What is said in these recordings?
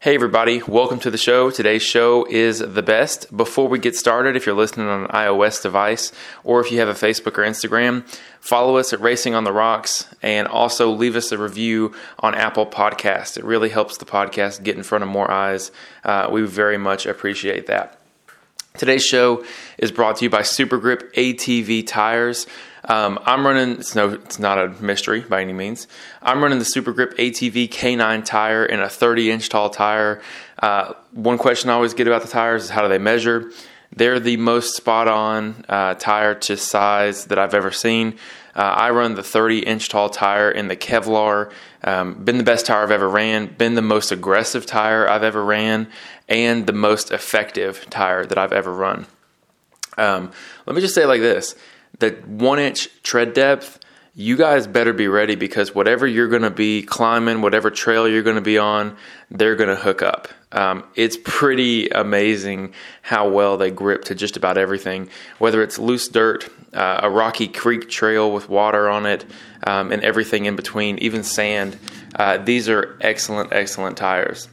Hey, everybody, welcome to the show. Today's show is the best. Before we get started, if you're listening on an iOS device or if you have a Facebook or Instagram, follow us at Racing on the Rocks and also leave us a review on Apple Podcast. It really helps the podcast get in front of more eyes. Uh, we very much appreciate that. Today's show is brought to you by Super Grip ATV Tires. Um, I'm running. It's no. It's not a mystery by any means. I'm running the Super Grip ATV K9 tire in a 30 inch tall tire. Uh, one question I always get about the tires is how do they measure? They're the most spot on uh, tire to size that I've ever seen. Uh, I run the 30 inch tall tire in the Kevlar. Um, been the best tire I've ever ran. Been the most aggressive tire I've ever ran, and the most effective tire that I've ever run. Um, let me just say like this the one inch tread depth, you guys better be ready because whatever you're going to be climbing, whatever trail you're going to be on, they're going to hook up. Um, it's pretty amazing how well they grip to just about everything, whether it's loose dirt, uh, a rocky creek trail with water on it, um, and everything in between, even sand. Uh, these are excellent, excellent tires.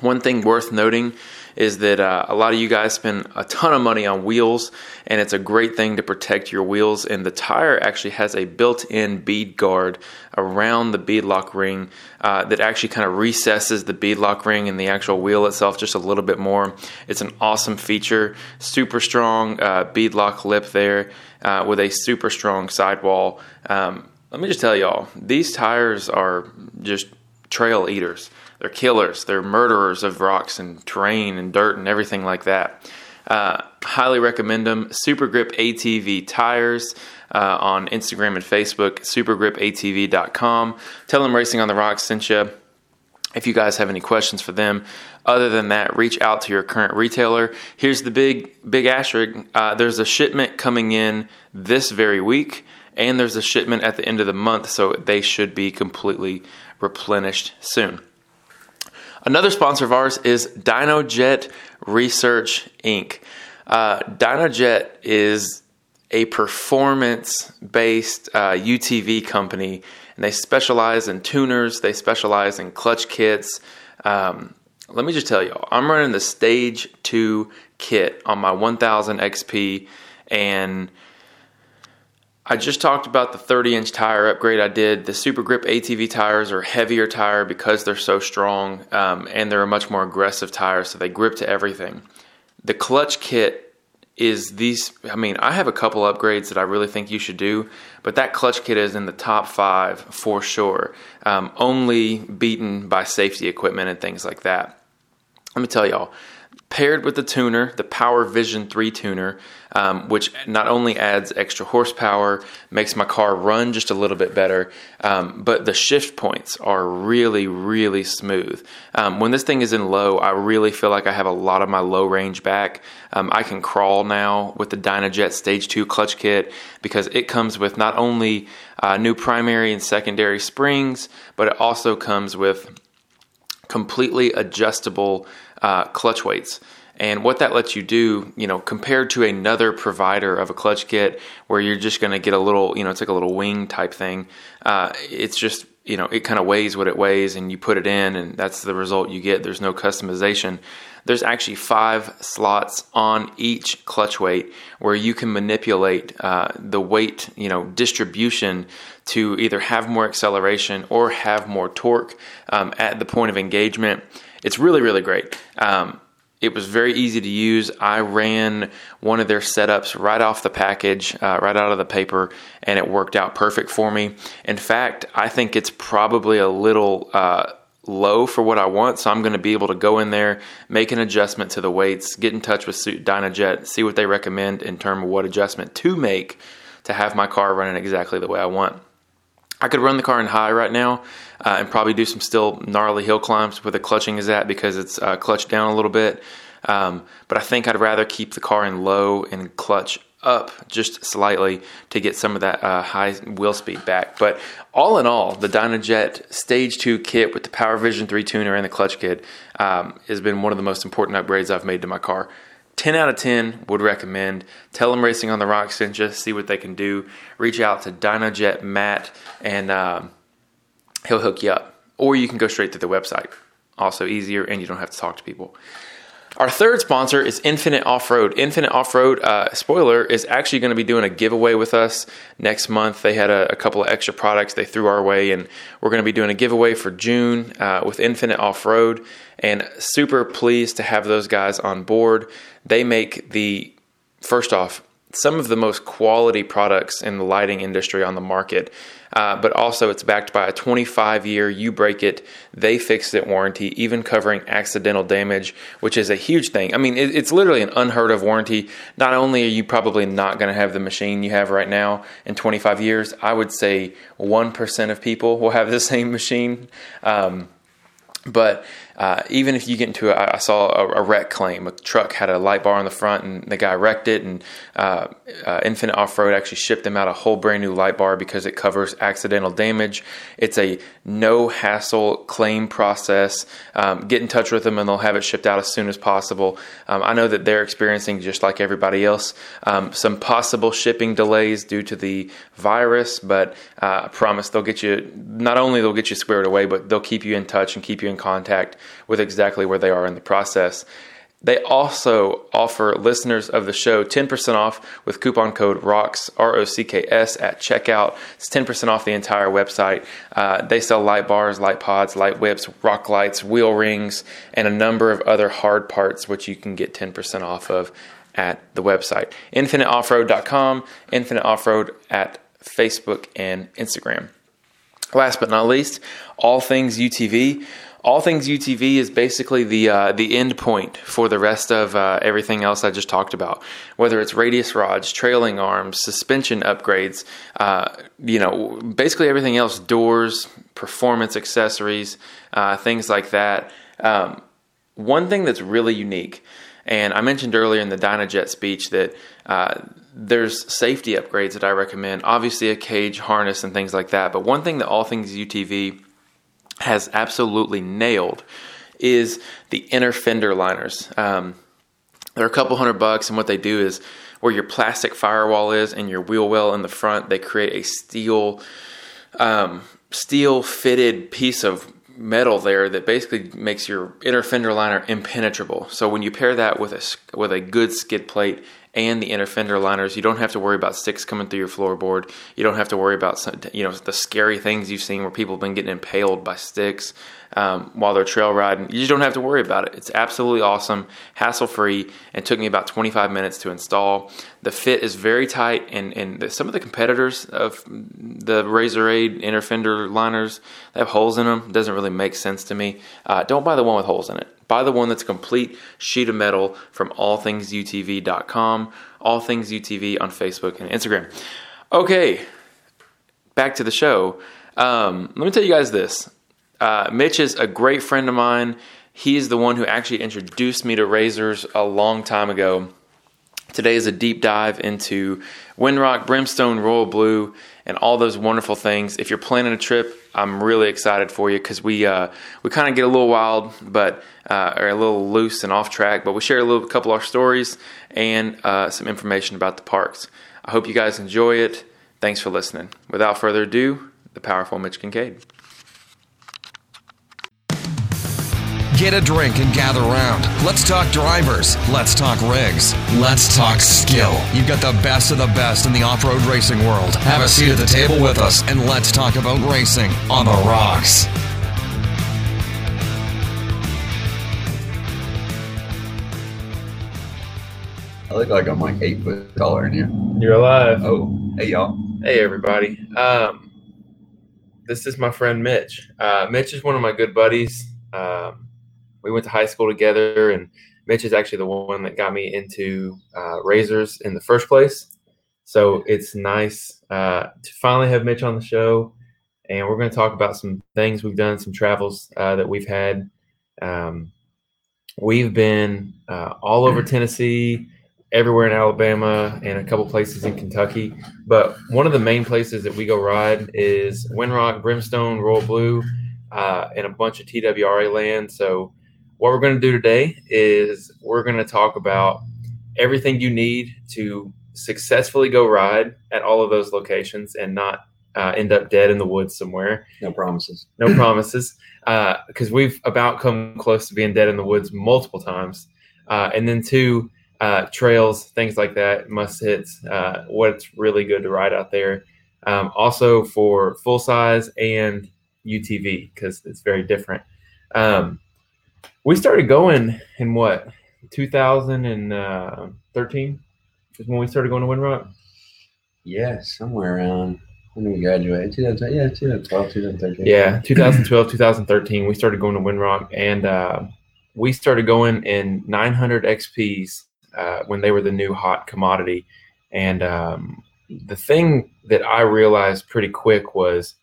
One thing worth noting is that uh, a lot of you guys spend a ton of money on wheels, and it's a great thing to protect your wheels. And the tire actually has a built in bead guard around the bead lock ring uh, that actually kind of recesses the bead lock ring and the actual wheel itself just a little bit more. It's an awesome feature, super strong uh, bead lock lip there uh, with a super strong sidewall. Um, let me just tell y'all, these tires are just trail eaters. They're killers. They're murderers of rocks and terrain and dirt and everything like that. Uh, highly recommend them. Super Grip ATV tires uh, on Instagram and Facebook. SuperGripATV.com. Tell them Racing on the Rocks sent you. If you guys have any questions for them, other than that, reach out to your current retailer. Here's the big big asterisk: uh, there's a shipment coming in this very week, and there's a shipment at the end of the month, so they should be completely replenished soon. Another sponsor of ours is DynoJet Research Inc. Uh, is a performance based uh, UTV company, and they specialize in tuners, they specialize in clutch kits. Um, let me just tell y'all, I'm running the Stage 2 kit on my 1000 XP, and I just talked about the 30 inch tire upgrade I did. The Super Grip ATV tires are heavier tire because they're so strong um, and they're a much more aggressive tire, so they grip to everything. The clutch kit is these. I mean, I have a couple upgrades that I really think you should do, but that clutch kit is in the top five for sure, um, only beaten by safety equipment and things like that. Let me tell y'all, paired with the tuner, the Power Vision 3 tuner, um, which not only adds extra horsepower, makes my car run just a little bit better, um, but the shift points are really, really smooth. Um, when this thing is in low, I really feel like I have a lot of my low range back. Um, I can crawl now with the DynoJet Stage 2 clutch kit because it comes with not only uh, new primary and secondary springs, but it also comes with completely adjustable uh, clutch weights. And what that lets you do, you know, compared to another provider of a clutch kit where you're just going to get a little, you know, it's like a little wing type thing. Uh, it's just, you know, it kind of weighs what it weighs and you put it in and that's the result you get. There's no customization. There's actually five slots on each clutch weight where you can manipulate uh, the weight, you know, distribution to either have more acceleration or have more torque um, at the point of engagement. It's really, really great. Um, it was very easy to use. I ran one of their setups right off the package, uh, right out of the paper, and it worked out perfect for me. In fact, I think it's probably a little uh, low for what I want, so I'm going to be able to go in there, make an adjustment to the weights, get in touch with DynoJet, see what they recommend in terms of what adjustment to make to have my car running exactly the way I want. I could run the car in high right now uh, and probably do some still gnarly hill climbs where the clutching is at because it's uh, clutched down a little bit. Um, but I think I'd rather keep the car in low and clutch up just slightly to get some of that uh, high wheel speed back. But all in all, the DynoJet Stage 2 kit with the Power Vision 3 tuner and the clutch kit um, has been one of the most important upgrades I've made to my car. 10 out of 10 would recommend. Tell them Racing on the Rocks sent you, see what they can do. Reach out to DynoJet Matt and um, he'll hook you up. Or you can go straight to the website also easier, and you don't have to talk to people. Our third sponsor is Infinite Off Road. Infinite Off Road, uh, spoiler, is actually going to be doing a giveaway with us next month. They had a, a, couple of extra products they threw our way, and we're going to be doing a giveaway for June uh, with Infinite Off Road. And super pleased to have those guys on board. They make the, first off, some of the most quality products in the lighting industry on the market. Uh, but also, it's backed by a 25 year you break it, they fix it warranty, even covering accidental damage, which is a huge thing. I mean, it, it's literally an unheard of warranty. Not only are you probably not going to have the machine you have right now in 25 years, I would say 1% of people will have the same machine. Um, but uh, even if you get into a, I saw a, a, wreck claim. A truck had a light bar on the front, and the guy wrecked it. And uh, uh, Infinite Off Road actually shipped them out a whole brand new light bar because it covers accidental damage. It's a no hassle claim process. Um, get in touch with them, and they'll have it shipped out as soon as possible. Um, I know that they're experiencing just like everybody else um, some possible shipping delays due to the virus, but uh, I promise they'll get you. Not only they'll get you squared away, but they'll keep you in touch and keep you in contact with exactly where they are in the process. They also offer listeners of the show 10% off with coupon code ROCKS, R O C K S, at checkout. It's 10% off the entire website. Uh, they sell light bars, light pods, light whips, rock lights, wheel rings, and a number of other hard parts, which you can get 10% off of at the website. InfiniteOffroad.com, InfiniteOffroad at Facebook and Instagram. Last but not least, all things UTV. All Things UTV is basically the uh, the end point for the rest of uh, everything else I just talked about. Whether it's radius rods, trailing arms, suspension upgrades, uh, you know, basically everything else, doors, performance accessories, uh, things like that. Um, one thing that's really unique, and I mentioned earlier in the DynoJet speech that uh, there's safety upgrades that I recommend. Obviously, a cage, harness, and things like that. But one thing that All Things UTV has absolutely nailed is the inner fender liners. Um, they're a couple hundred bucks, and what they do is where your plastic firewall is and your wheel well in the front, they create a steel um, steel fitted piece of metal there that basically makes your inner fender liner impenetrable. So when you pair that with a with a good skid plate and the inner fender liners. You don't have to worry about sticks coming through your floorboard. You don't have to worry about some, you know the scary things you've seen where people have been getting impaled by sticks um, while they're trail riding. You just don't have to worry about it. It's absolutely awesome, hassle free, and took me about 25 minutes to install. The fit is very tight, and and the, some of the competitors of the Razor-Aid inner fender liners they have holes in them. It doesn't really make sense to me. Uh, don't buy the one with holes in it. Buy the one that's a complete sheet of metal from allthingsutv.com, All Things UTV on Facebook and Instagram. Okay, back to the show. Um, let me tell you guys this. Uh, Mitch is a great friend of mine. He is the one who actually introduced me to razors a long time ago. Today is a deep dive into Windrock Brimstone, Royal Blue, and all those wonderful things. If you're planning a trip, I'm really excited for you because we uh, we kind of get a little wild, but uh, are a little loose and off track. But we share a little couple of our stories and uh, some information about the parks. I hope you guys enjoy it. Thanks for listening. Without further ado, the powerful Mitch Kincaid. Get a drink and gather round. Let's talk drivers. Let's talk rigs. Let's talk skill. You've got the best of the best in the off road racing world. Have a seat at the table with us and let's talk about racing on the rocks. I look like I'm like eight foot taller than you. You're alive. Oh, hey y'all. Hey everybody. Um, this is my friend Mitch. Uh, Mitch is one of my good buddies. Um, we went to high school together, and Mitch is actually the one that got me into uh, razors in the first place. So it's nice uh, to finally have Mitch on the show, and we're going to talk about some things we've done, some travels uh, that we've had. Um, we've been uh, all over Tennessee, everywhere in Alabama, and a couple places in Kentucky. But one of the main places that we go ride is Windrock, Brimstone, Royal Blue, uh, and a bunch of TWRA land. So what we're going to do today is we're going to talk about everything you need to successfully go ride at all of those locations and not uh, end up dead in the woods somewhere. No promises. No promises, because we've about come close to being dead in the woods multiple times. Uh, and then two, uh, trails, things like that, must hits. Uh, what's really good to ride out there. Um, also for full size and UTV because it's very different. Um, we started going in what 2013 is when we started going to Windrock. Yeah, somewhere around when did we graduate? 2000, yeah, 2012, 2013. Yeah, 2012, 2013, we started going to Windrock, and uh, we started going in 900 XPs uh, when they were the new hot commodity. And um, the thing that I realized pretty quick was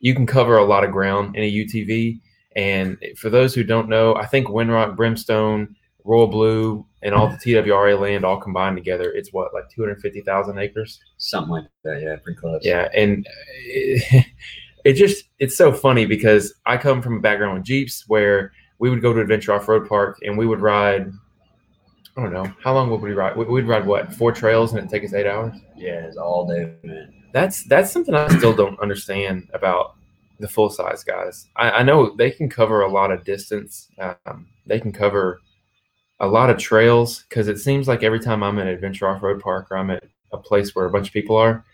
you can cover a lot of ground in a UTV. And for those who don't know, I think Windrock, Brimstone, Royal Blue, and all the TWRA land all combined together, it's what like 250,000 acres. Something like that. Yeah, pretty close. Yeah, and it, it just it's so funny because I come from a background with Jeeps where we would go to Adventure Off Road Park and we would ride. I don't know how long would we ride? We- We'd ride what four trails and it'd take us eight hours. Yeah, it's all day, man. That's that's something I still don't understand about the full size guys. I, I know they can cover a lot of distance. Um, they can cover a lot of trails because it seems like every time I'm at Adventure Off Road Park or I'm at a place where a bunch of people are,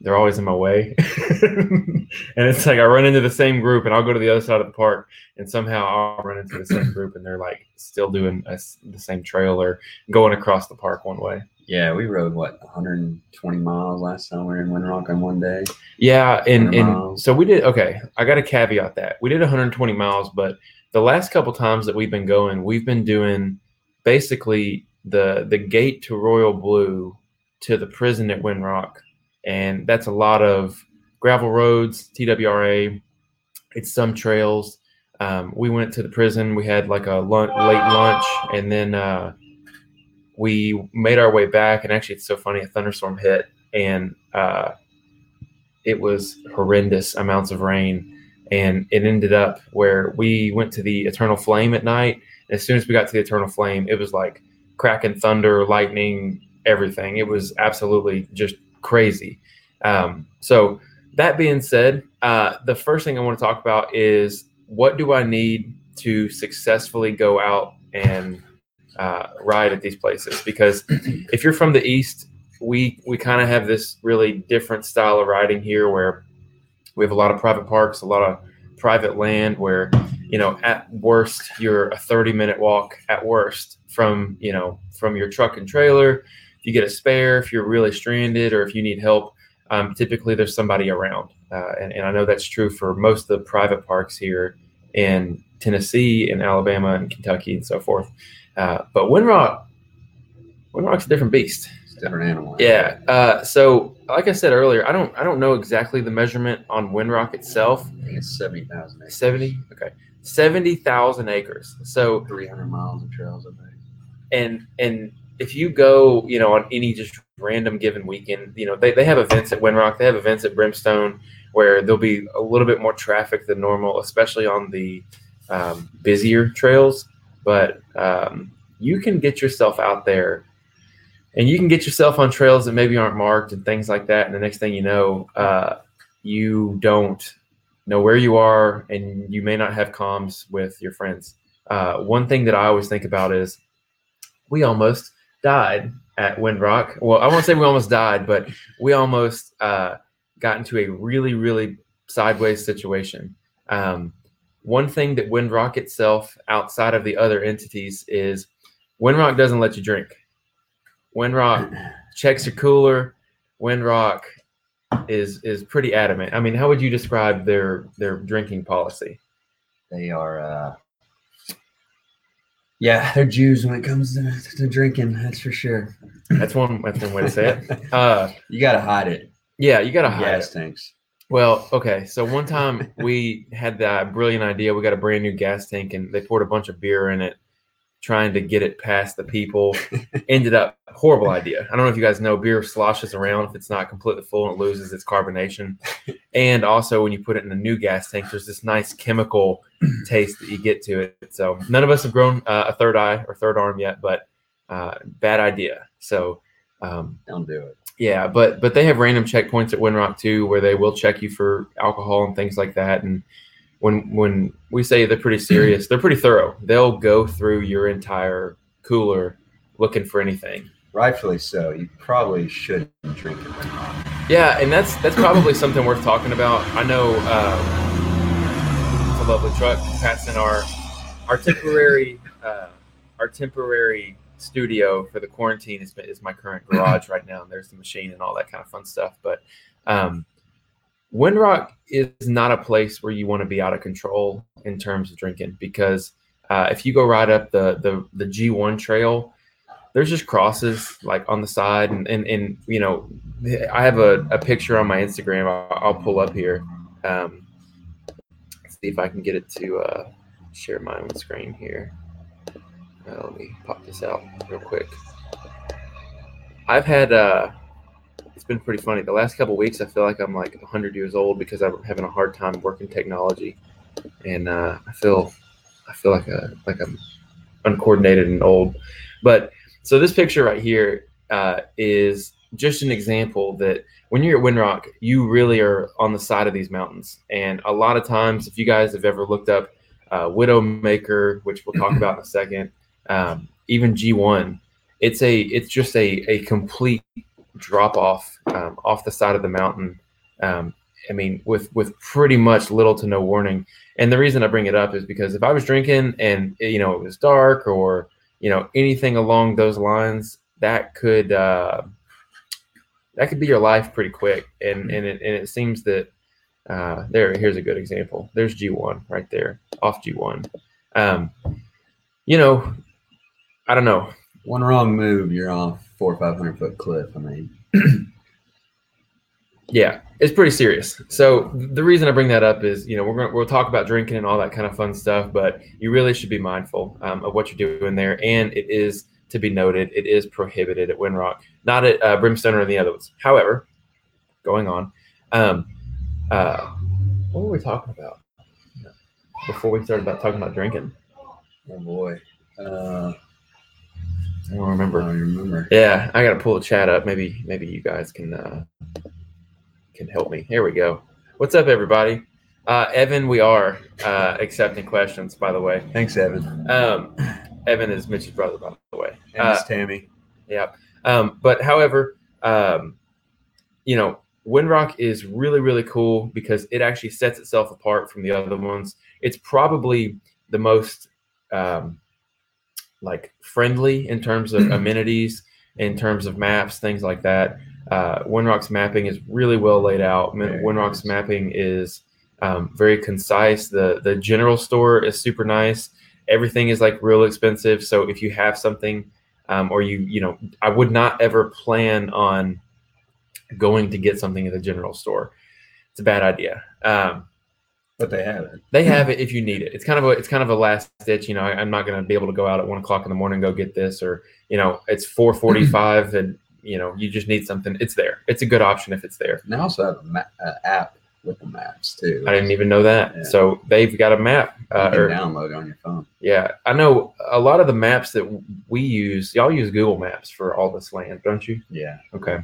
they're always in my way. and it's like I run into the same group and I'll go to the other side of the park and somehow I'll run into the same group and they're like still doing a the same trail or going across the park one way. Yeah, we rode what 120 miles last summer in Windrock on one day. Yeah, and and miles. so we did. Okay, I got to caveat that we did 120 miles, but the last couple times that we've been going, we've been doing basically the the gate to Royal Blue to the prison at Windrock, and that's a lot of gravel roads, TWRA. It's some trails. Um, we went to the prison. We had like a lunch, late lunch, and then uh, we made our way back. And actually, it's so funny. A thunderstorm hit, and uh, it was horrendous amounts of rain and it ended up where we went to the eternal flame at night and as soon as we got to the eternal flame it was like cracking thunder lightning everything it was absolutely just crazy um, so that being said uh, the first thing i want to talk about is what do i need to successfully go out and uh, ride at these places. Because if you're from the east we we kind of have this really different style of riding here where we have a lot of private parks a lot of private land where you know at worst you're a 30 minute walk at worst from you know from your truck and trailer. If you get a spare if you're really stranded or if you need help um, typically there's somebody around. Uh, and, and i know that's true for most of the private parks here in tennessee and alabama and kentucky and so forth uh, but windrock windrock's a different beast It's a different animal. yeah. Uh, so, like I said earlier, I don't I don't know exactly the measurement on Windrock itself. I think it's 70,000. Seventy. Okay. Seventy thousand acres. So, 300 miles of trails, I think. and and if you go, you know, on any just random given weekend, you know, they, they have events at Windrock, they have events at Brimstone where there'll be a little bit more traffic than normal, especially on the um, busier trails. But um, you can get yourself out there and you can get yourself on trails that maybe aren't marked and things like that. And the next thing you know, uh, you don't know where you are and you may not have comms with your friends. Uh, one thing that I always think about is we almost died at Windrock. Well, I won't say we almost died, but we almost uh, got into a really, really sideways situation. Um, one thing that Windrock itself, outside of the other entities, is Windrock doesn't let you drink. Windrock checks your cooler. Windrock is is pretty adamant. I mean, how would you describe their their drinking policy? They are, uh, yeah, they're Jews when it comes to, to drinking. That's for sure. That's one that's one way to say it. Uh, you got to hide it. yeah, you got to hide gas it. tanks. Well, okay. So one time we had that brilliant idea. We got a brand new gas tank and they poured a bunch of beer in it, trying to get it past the people. Ended up horrible idea. I don't know if you guys know beer sloshes around if it's not completely full and it loses its carbonation. And also when you put it in a new gas tank, there's this nice chemical taste that you get to it. So none of us have grown uh, a third eye or third arm yet, but uh, bad idea. So um, Don't do it. Yeah, but but they have random checkpoints at Windrock too, where they will check you for alcohol and things like that. And when when we say they're pretty serious, they're pretty thorough. They'll go through your entire cooler looking for anything. Rightfully so. You probably shouldn't drink it. Yeah, and that's that's probably something worth talking about. I know um, it's a lovely truck. passing our our temporary uh, our temporary studio for the quarantine is, is my current garage right now. And there's the machine and all that kind of fun stuff. But um, Windrock is not a place where you want to be out of control in terms of drinking because uh, if you go right up the, the the G1 trail, there's just crosses like on the side and and, and you know I have a, a picture on my Instagram I'll, I'll pull up here. Um, see if I can get it to uh, share my own screen here. Uh, let me pop this out real quick. I've had uh, it's been pretty funny. The last couple weeks, I feel like I'm like 100 years old because I'm having a hard time working technology, and uh, I feel I feel like a like I'm uncoordinated and old. But so this picture right here uh, is just an example that when you're at Windrock, you really are on the side of these mountains. And a lot of times, if you guys have ever looked up uh, Widowmaker, which we'll talk about in a second, um, even G1, it's a it's just a a complete drop off um, off the side of the mountain. Um, I mean, with with pretty much little to no warning. And the reason I bring it up is because if I was drinking and you know it was dark or you know anything along those lines, that could uh, that could be your life pretty quick. And and it, and it seems that uh, there here's a good example. There's G1 right there off G1. Um, you know, I don't know. One wrong move, you're off four or five hundred foot cliff. I mean, yeah, it's pretty serious. So the reason I bring that up is, you know, we're gonna we'll talk about drinking and all that kind of fun stuff, but you really should be mindful um, of what you're doing there. And it is to be noted, it is prohibited at Windrock, not at uh, Brimstone or the other ones. However, going on, um, uh, what were we talking about before we started about talking about drinking? oh boy, uh, I don't remember. I don't remember. Yeah, I gotta pull the chat up. Maybe maybe you guys can uh, can help me. Here we go. What's up, everybody? Uh, Evan, we are uh, accepting questions. By the way, Thanks, Evan. um, Evan is Mitch's brother. By the way, And Uh, Tammy. yeah. Um, but however, um, you know, Windrock is really really cool because it actually sets itself apart from the other ones. It's probably the most um, like friendly in terms of amenities, in terms of maps, things like that. Uh, Windrock's mapping is really well laid out. Very Windrock's nice. mapping is um, very concise. The the general store is super nice. Everything is like real expensive. So if you have something, um, or you you know, I would not ever plan on going to get something at the general store. It's a bad idea. Um, But they have it. they have it if you need it. It's kind of a it's kind of a last ditch. You know, I, I'm not going to be able to go out at one o'clock in the morning and go get this, or you know, it's four forty five, and you know, you just need something. It's there. It's a good option if it's there. And they also have an uh, app with the maps too. I didn't even know that. Yeah. So they've got a map. You Uh, can or, download on your phone. yeah, I know a lot of the maps that we use. Y'all use Google Maps for all this land, don't you? Yeah. Okay.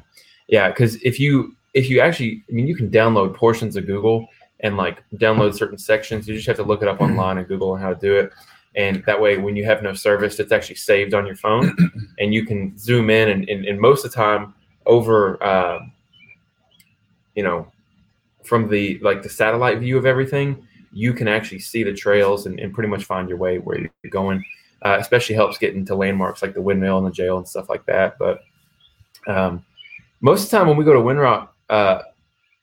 Yeah, because if you if you actually, I mean, you can download portions of Google and like download certain sections. You just have to look it up online and Google on how to do it. And that way, when you have no service, it's actually saved on your phone, and you can zoom in. And, and, and most of the time, over, uh, you know, from the like the satellite view of everything, you can actually see the trails and, and pretty much find your way where you're going. Uh, especially helps get into landmarks like the windmill and the jail and stuff like that. But um, most of the time when we go to Windrock, uh,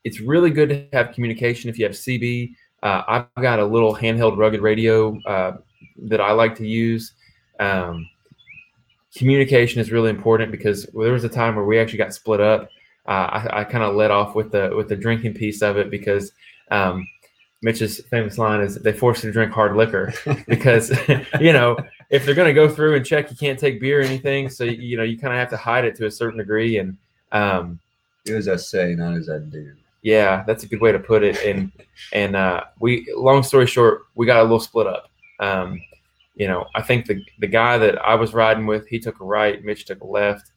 it's really good to have communication. If you have CB, uh, I've got a little handheld rugged radio uh, that I like to use. Um, communication is really important because there was a time where we actually got split up. Uh, I, I kind of let off with the with the drinking piece of it because um, Mitch's famous line is they force you to drink hard liquor because you know if they're going to go through and check you can't take beer or anything so you know you kind of have to hide it to a certain degree and um, Do as I say, not as I do. Yeah that's a good way to put it and and uh, we long story short we got a little split up um, you know i think the the guy that i was riding with he took a right mitch took a left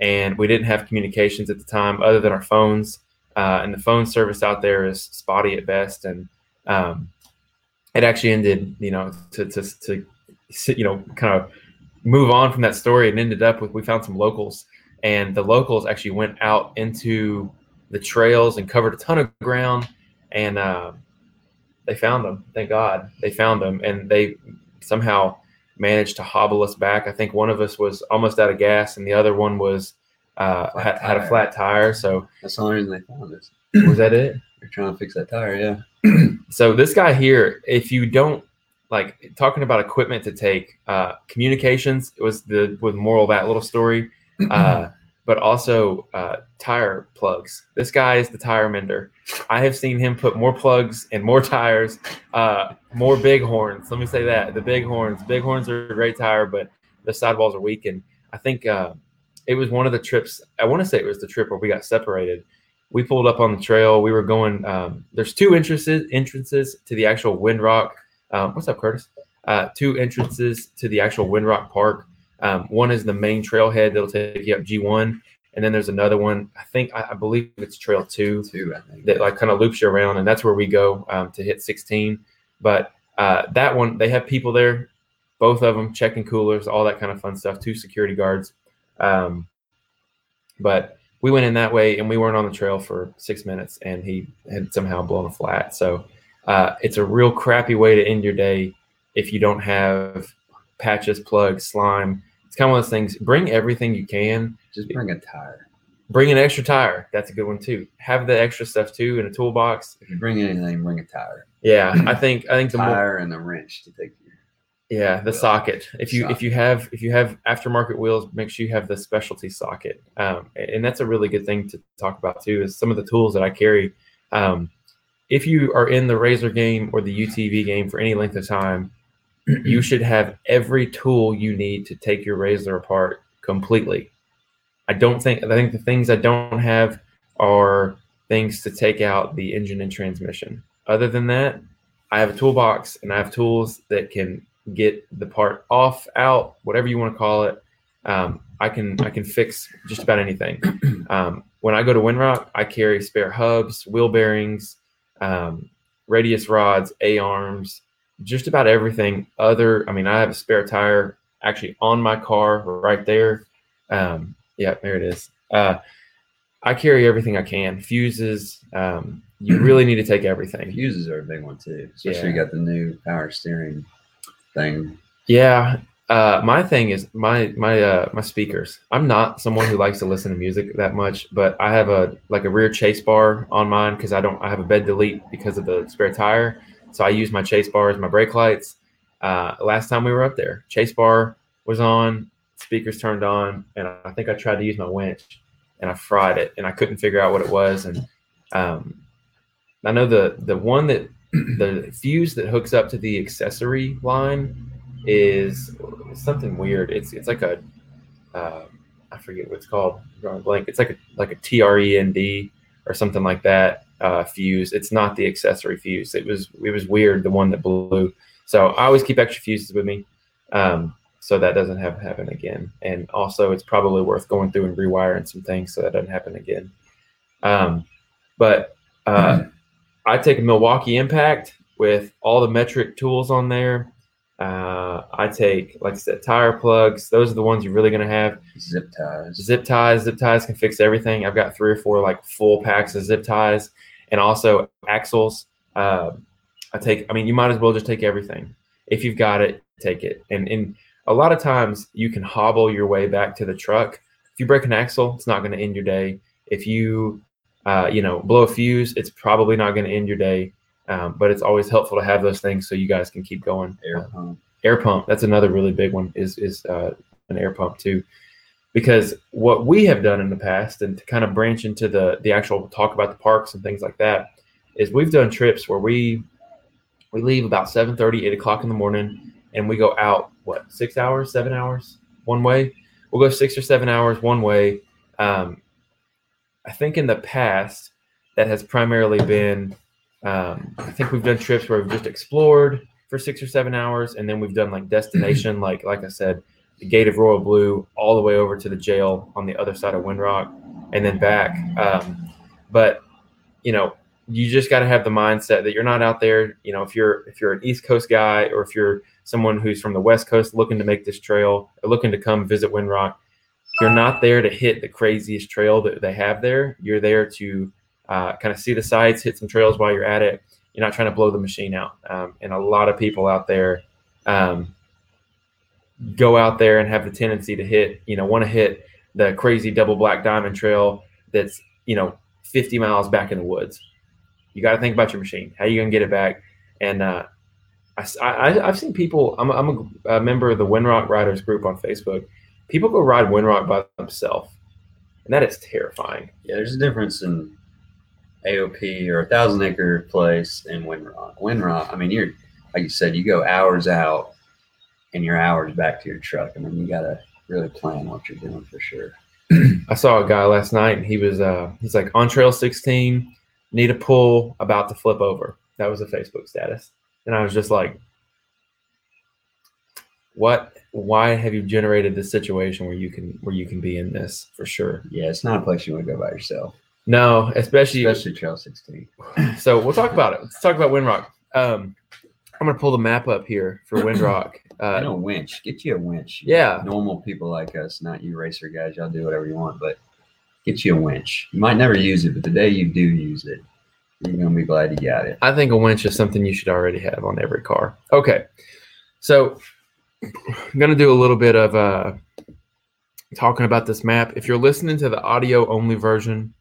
and we didn't have communications at the time other than our phones. Uh, and the phone service out there is spotty at best. And um, it actually ended, you know, to, to, to you know, kind of move on from that story and ended up with we found some locals, and the locals actually went out into the trails and covered a ton of ground, and uh, they found them. Thank God they found them, and they somehow managed to hobble us back. I think one of us was almost out of gas, and the other one was uh, had, had, a flat tire. So that's the only reason they found us. Was that it? They're trying to fix that tire. Yeah. so this guy here, if you don't like talking about equipment to take, uh, communications it was the with moral of that little story. Uh, but also uh, tire plugs. This guy is the tire mender. I have seen him put more plugs and more tires, uh, more big horns. Let me say that the big horns. Big horns are a great tire, but the sidewalls are weak. And I think uh, it was one of the trips. I want to say it was the trip where we got separated. We pulled up on the trail. We were going. Um, there's two entrances entrances to the actual Windrock. Um, what's up, Curtis? Uh, two entrances to the actual Windrock Park. Um, one is the main trailhead that'll take you up G1, and then there's another one. I think I, I believe it's Trail Two, Two, I think. that like kind of loops you around, and that's where we go um, to hit 16. But uh, that one, they have people there, both of them checking coolers, all that kind of fun stuff. Two security guards. Um, but we went in that way, and we weren't on the trail for six minutes, and he had somehow blown a flat. So uh, it's a real crappy way to end your day if you don't have patches, plugs, slime. It's kind of one of those things. Bring everything you can. Just bring a tire. Bring an extra tire. That's a good one too. Have the extra stuff too in a toolbox. If you bring anything, bring a tire. Yeah, I think I think the more Tire and a wrench to take you. yeah the Wheel. socket. If you if you have if you have aftermarket wheels, make sure you have the specialty socket. Um, and that's a really good thing to talk about too. Is some of the tools that I carry. Um, if you are in the razor game or the UTV game for any length of time, you should have every tool you need to take your razor apart completely. I don't think I think the things I don't have are things to take out the engine and transmission. Other than that, I have a toolbox and I have tools that can get the part off, out, whatever you want to call it. Um, I can I can fix just about anything. Um, when I go to Windrock, I carry spare hubs, wheel bearings, um, radius rods, A arms, just about everything. Other, I mean, I have a spare tire actually on my car right there. Um, yeah, there it is. Uh, I carry everything I can. Fuses. Um, you really need to take everything. Fuses are a big one too. Especially you got the new power steering thing. Yeah. Uh, my thing is my my uh, my speakers. I'm not someone who likes to listen to music that much, but I have a like a rear chase bar on mine because I don't I have a bed delete because of the spare tire. So I use my chase bars, my brake lights. Uh, last time we were up there, chase bar was on, speakers turned on, and I think I tried to use my winch and I fried it and I couldn't figure out what it was. And um, I know the the one that the fuse that hooks up to the accessory line is something weird. It's it's like a uh, I forget what it's called. I'm drawing blank. It's like a like a TREND or something like that uh, fuse. It's not the accessory fuse. It was it was weird. The one that blew. So I always keep extra fuses with me, um, so that doesn't have happen again. And also, it's probably worth going through and rewiring some things so that doesn't happen again. Um, but uh, I take a Milwaukee Impact with all the metric tools on there. Uh, I take, like I said, tire plugs. Those are the ones you're really going to have. Zip ties. Zip ties. Zip ties can fix everything. I've got three or four like full packs of zip ties, and also axles. Uh, I take. I mean, you might as well just take everything. If you've got it, take it. And and a lot of times you can hobble your way back to the truck. If you break an axle, it's not going to end your day. If you, uh, you know, blow a fuse, it's probably not going to end your day. Um, but it's always helpful to have those things so you guys can keep going. Air Uh, pump. air pump that's another really big one is is uh, an air pump too because what we have done in the past and to kind of branch into the the actual talk about the parks and things like that is we've done trips where we we leave about 7 8 o'clock in the morning and we go out what six hours seven hours one way we'll go six or seven hours one way um, i think in the past that has primarily been um, i think we've done trips where we've just explored for six or seven hours and then we've done like destination like like i said the gate of Royal Blue all the way over to the jail on the other side of Windrock, and then back. Um, but you know, you just got to have the mindset that you're not out there. You know, if you're if you're an East Coast guy or if you're someone who's from the West Coast looking to make this trail looking to come visit Windrock, you're not there to hit the craziest trail that they have there. You're there to uh, kind of see the sights, hit some trails while you're at it. You're not trying to blow the machine out. Um, and a lot of people out there um, go out there and have the tendency to hit, you know, want to hit the crazy double black diamond trail that's, you know, 50 miles back in the woods. You got to think about your machine. How you going to get it back? And uh, I, I've seen people, I'm, I'm a, a member of the Windrock Riders group on Facebook people go ride Windrock by themselves, and that is terrifying. Yeah, there's a difference in AOP or a thousand acre place and Windrock. Windrock, I mean, you're like you said, you go hours out and you're hours back to your truck. I mean, you got to really plan what you're doing for sure. I saw a guy last night, and he was uh, he's like on trail 16, need a pull, about to flip over. That was a Facebook status, and I was just like, what why have you generated this situation where you can where you can be in this for sure Yeah, it's not a place you want to go by yourself, no especially especially Trail 16. so we'll talk about it let's talk about windrock um i'm gonna pull the map up here for windrock and a uh winch. Get you a winch. yeah Normal people like us, not you racer guys, y'all do whatever you want, but get you a winch. You might never use it, but the day you do use it, you're going to be glad you got it. i think a winch is something you should already have on every car okay so i'm gonna do a little bit of uh talking about this map if you're listening to the audio only version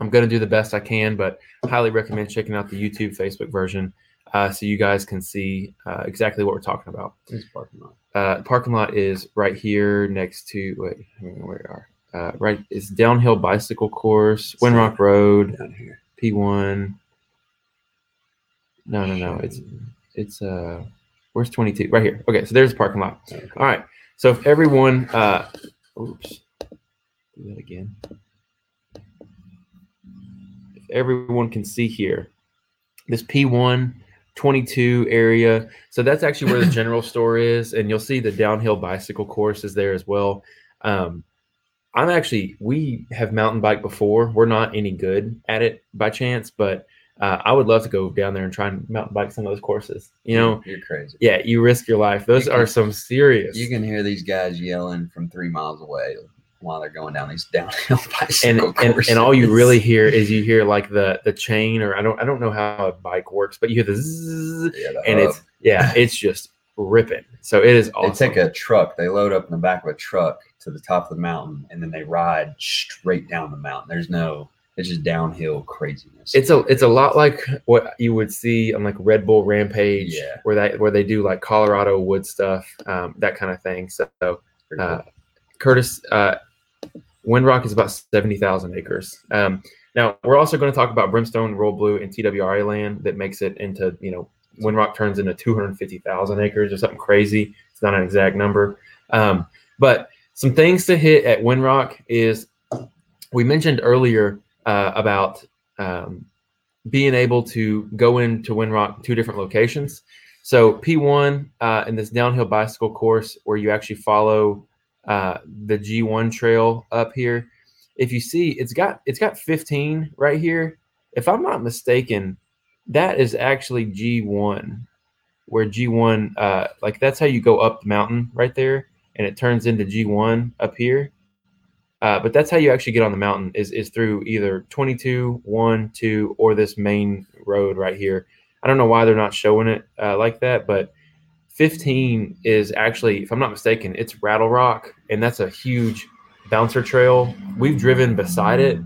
i'm gonna do the best i can but highly recommend checking out the youtube facebook version uh, so you guys can see uh, exactly what we're talking about. This parking lot. uh, parking lot is right here next to wait I where we are. Uh, right it's downhill bicycle course windrock road down here. p1 no no no it's it's uh where's 22 right here. Okay so there's the parking lot. Okay. all right so if everyone uh oops do that again everyone can see here. This p1 22 area. So that's actually where the general store is and you'll see the downhill bicycle course is there as well. Um i'm actually we have mountain bike before. We're not any good at it by chance but uh, i would love to go down there and try and mountain bike some of those courses you know? You're crazy. yeah you risk your life. Those You are some serious You can hear these guys yelling from three miles away while they're going down these downhill and, bicycle and courses. and all you really hear is you hear like the the chain or I don't I don't know how a bike works, but you hear the zzz, yeah, the and hub. it's yeah, it's just ripping. So it is they take a truck, they load up in the back of a truck to the top of the mountain, and then they ride straight down the mountain. There's no, it's just downhill craziness. it's a it's a lot like what you would see on like Red Bull Rampage, Yeah. where that where they do like Colorado wood stuff, um, that kind of thing. So uh. Curtis, uh, Windrock is about 70,000 acres. Um, now, we're also going to talk about Brimstone, Royal Blue, and TWRA land that makes it into, you know, Windrock turns into 250,000 acres or something crazy. It's not an exact number. Um, but some things to hit at Windrock is we mentioned earlier uh, about um, being able to go into Windrock two different locations. So P1 uh, in this downhill bicycle course where you actually follow uh, the G1 trail up here. If you see, it's got it's got 15 right here. If I'm not mistaken, that is actually G1, where G1 uh, like that's how you go up the mountain right there, and it turns into G1 up here. Uh, but that's how you actually get on the mountain is is through either 22, 1, 2, or this main road right here. I don't know why they're not showing it uh, like that, but 15 is actually, if I'm not mistaken, it's Rattle Rock, and that's a huge bouncer trail. We've driven beside it,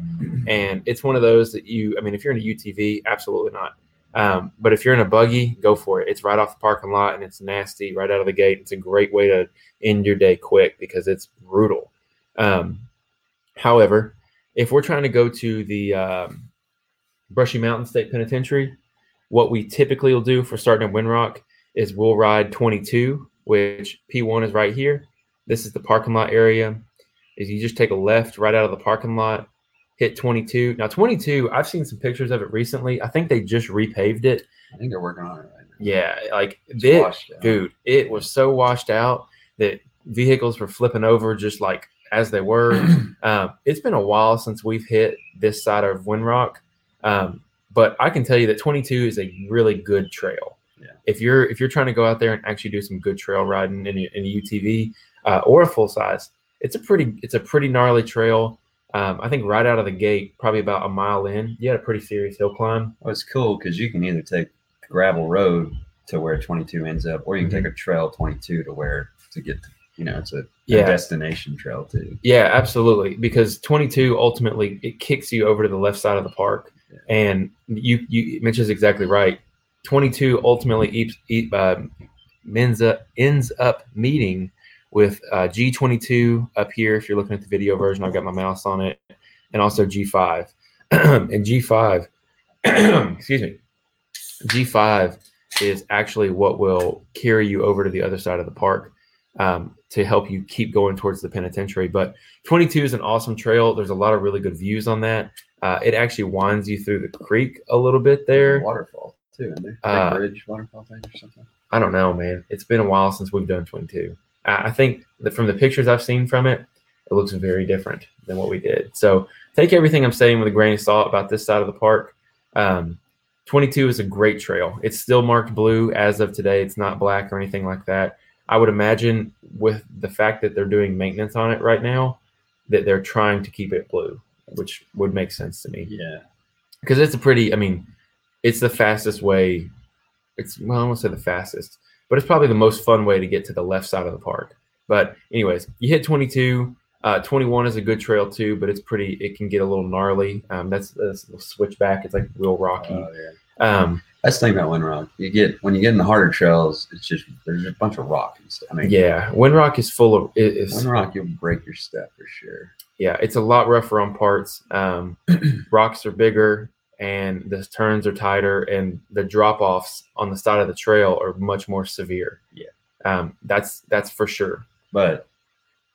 and it's one of those that you, I mean, if you're in a UTV, absolutely not. Um, but if you're in a buggy, go for it. It's right off the parking lot, and it's nasty right out of the gate. It's a great way to end your day quick because it's brutal. Um, however, if we're trying to go to the um, Brushy Mountain State Penitentiary, what we typically will do for starting at Windrock is we'll ride 22, which P1 is right here. This is the parking lot area. Is you just take a left right out of the parking lot, hit 22. Now 22, I've seen some pictures of it recently. I think they just repaved it. I think they're working on it right now. Yeah, like It's it, washed out. dude, it was so washed out that vehicles were flipping over just like as they were. um, it's been a while since we've hit this side of Windrock, um, but I can tell you that 22 is a really good trail. Yeah. If you're if you're trying to go out there and actually do some good trail riding in a, in a UTV uh, or a full size, it's a pretty it's a pretty gnarly trail. Um, I think right out of the gate, probably about a mile in, you had a pretty serious hill climb. Well, it's cool because you can either take the gravel road to where 22 ends up, or you can Mm-hmm. take a trail 22 to where to get, to, you know, it's a, a Yeah. destination trail too. Yeah, absolutely. Because 22 ultimately it kicks you over to the left side of the park, Yeah. and you you Mitch is exactly right. 22 ultimately uh, ends up ends up meeting with uh, G22 up here. If you're looking at the video version, I've got my mouse on it, and also G5 and G5. excuse me. G5 is actually what will carry you over to the other side of the park um, to help you keep going towards the penitentiary. But 22 is an awesome trail. There's a lot of really good views on that. Uh, it actually winds you through the creek a little bit there. Waterfall too, isn't there? Big Uh, bridge waterfall thing or something. I don't know, man. It's been a while since we've done 22. I I think that from the pictures I've seen from it, it looks very different than what we did. So take everything I'm saying with a grain of salt about this side of the park. Um, 22 is a great trail. It's still marked blue as of today. It's not black or anything like that. I would imagine with the fact that they're doing maintenance on it right now, that they're trying to keep it blue, which would make sense to me Yeah. because it's a pretty i mean it's the fastest way it's well i won't say the fastest but it's probably the most fun way to get to the left side of the park but anyways you hit 22 uh, 21 is a good trail too but it's pretty it can get a little gnarly um, that's, that's a switchback it's like real rocky Oh, yeah. um, That's the thing about Windrock. You get when you get in the harder trails, it's just there's a bunch of rock and stuff. I mean, yeah windrock is full of it is Windrock, you'll break your step for sure. yeah it's a lot rougher on parts um, rocks are bigger and the turns are tighter and the drop offs on the side of the trail are much more severe Yeah. um, that's that's for sure But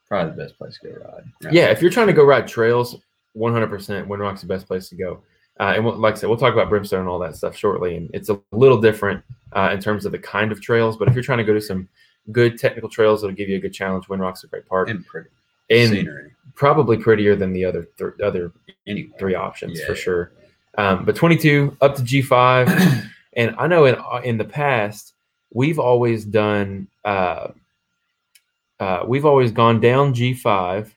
probably the best place to go ride. Right? yeah if you're trying to go ride trails 100% windrock's the best place to go uh, and we'll, like i said we'll talk about brimstone and all that stuff shortly and it's a little different uh, in terms of the kind of trails but if you're trying to go to some good technical trails that'll give you a good challenge windrock's a great park and pretty and scenery. probably prettier than the other th- other Anyway, three options Yeah, for yeah. sure. Um, but 22 up to G5, and I know in in the past we've always done uh, uh, we've always gone down G5,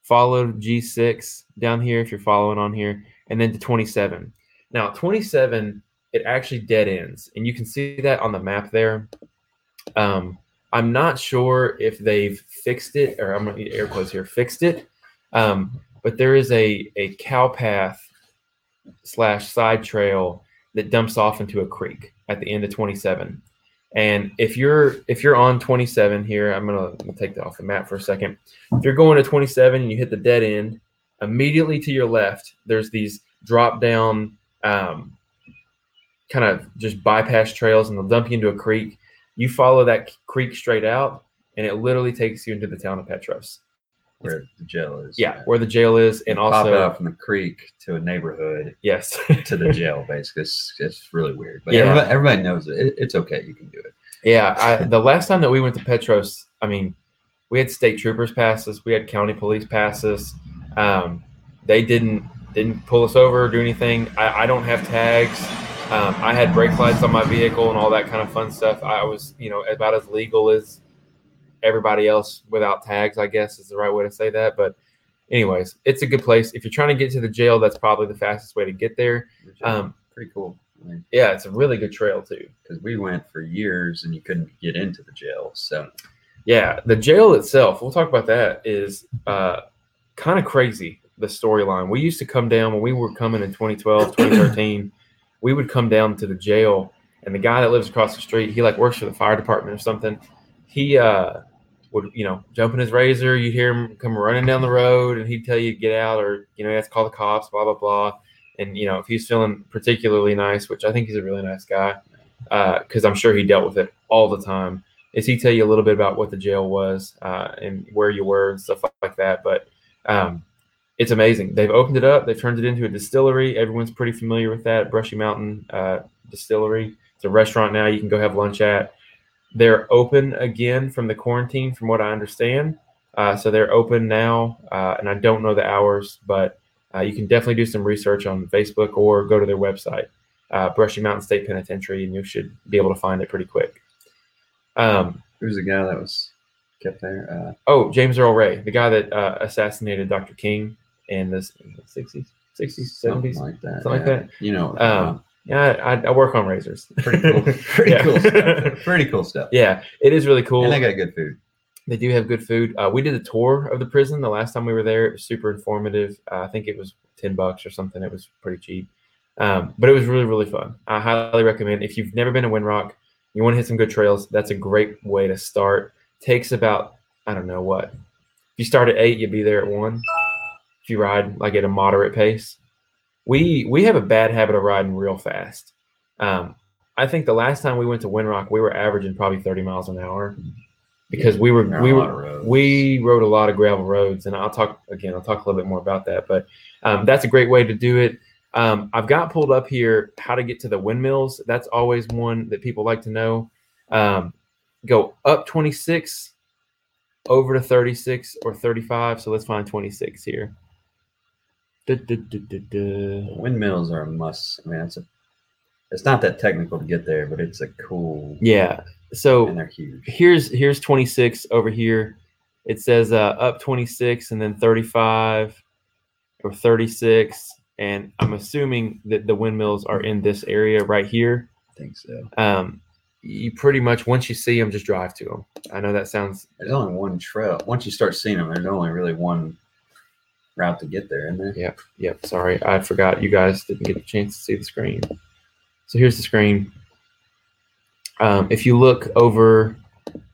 followed G6 down here if you're following on here, and then to 27. Now 27 it actually dead ends, and you can see that on the map there. Um, I'm not sure if they've fixed it, or I'm going to air quotes here, fixed it. Um, but there is a a cow path slash side trail that dumps off into a creek at the end of 27 and if you're if you're on 27 here i'm gonna, I'm gonna take that off the map for a second. If you're going to 27 and you hit the dead end immediately to your left there's these drop down um, kind of just bypass trails and they'll dump you into a creek. You follow that creek straight out and it literally takes you into the town of petros where the jail is. yeah where the jail is and Pop also out from the creek to a neighborhood yes to the jail. Basically, it's, it's really weird, but Yeah. everybody, everybody knows it. it. It's okay. You can do it. Yeah, I, the last time that we went to Petros, I mean, we had state troopers pass us, we had county police pass us. Um, they didn't didn't pull us over or do anything. I, I don't have tags. Um, I had brake lights on my vehicle and all that kind of fun stuff. I was, you know, about as legal as everybody else without tags. I guess is the right way to say that. But, anyways, it's a good place. If you're trying to get to the jail, that's probably the fastest way to get there. Um, pretty cool. I mean, yeah, it's a really good trail too. because we went for years and you couldn't get into the jail. So Yeah, the jail itself, we'll talk about that, is uh, kind of crazy, the storyline. We used to come down when we were coming in 2012, 2013, we would come down to the jail, and the guy that lives across the street, he like works for the fire department or something. He uh, would, you know, jump in his razor, you'd hear him come running down the road, and he'd tell you to get out or, you know, he has to call the cops, blah, blah, blah. And, you know, if he's feeling particularly nice, which I think he's a really nice guy, because I'm sure he dealt with it all the time is he tell you a little bit about what the jail was uh, and where you were and stuff like that. But um, it's amazing. They've opened it up. They've turned it into a distillery. Everyone's pretty familiar with that Brushy Mountain uh, Distillery. It's a restaurant now. You can go have lunch at. They're open again from the quarantine, from what I understand. Uh, so they're open now, uh, and I don't know the hours, but uh, you can definitely do some research on Facebook or go to their website, uh, Brushy Mountain State Penitentiary, and you should be able to find it pretty quick. Um, Who's the guy that was kept there? Uh, oh, James Earl Ray, the guy that uh, assassinated Dr. King in the s- in the 60s, 60s, something 70s. like that. something like that. You know. Um, yeah, I, I work on razors. pretty cool. Pretty Yeah. cool stuff. Pretty cool stuff. yeah, it is really cool. And they got good food. They do have good food. Uh, we did a tour of the prison the last time we were there. It was super informative. Uh, I think it was ten bucks or something. It was pretty cheap, um, but it was really really fun. I highly recommend if you've never been to Windrock, you want to hit some good trails. That's a great way to start. Takes about I don't know what. If you start at eight, you'll be there at one. If you ride like at a moderate pace, we we have a bad habit of riding real fast. Um, I think the last time we went to Windrock, we were averaging probably thirty miles an hour because we were we were lot of roads. we rode a lot of gravel roads, and I'll talk again. I'll talk a little bit more about that, but um, that's a great way to do it. Um, I've got pulled up here how to get to the windmills. That's always one that people like to know. Um, go up 26, over to 36 or 35. So let's find 26 here. Du- du- du- du- du. Windmills are a must. I mean, it's a. It's not that technical to get there, but it's a cool. Yeah. So And they're huge. here's here's 26 over here. It says uh, up 26 and then 35 or 36, and I'm assuming that the windmills are in this area right here. I think so. Um, you pretty much once you see them, just drive to them. I know that sounds There's only one trail. Once you start seeing them, there's only really one route to get there, isn't there? Yeah. Yep. Sorry, I forgot. You guys didn't get a chance to see the screen. So here's the screen. Um, if you look over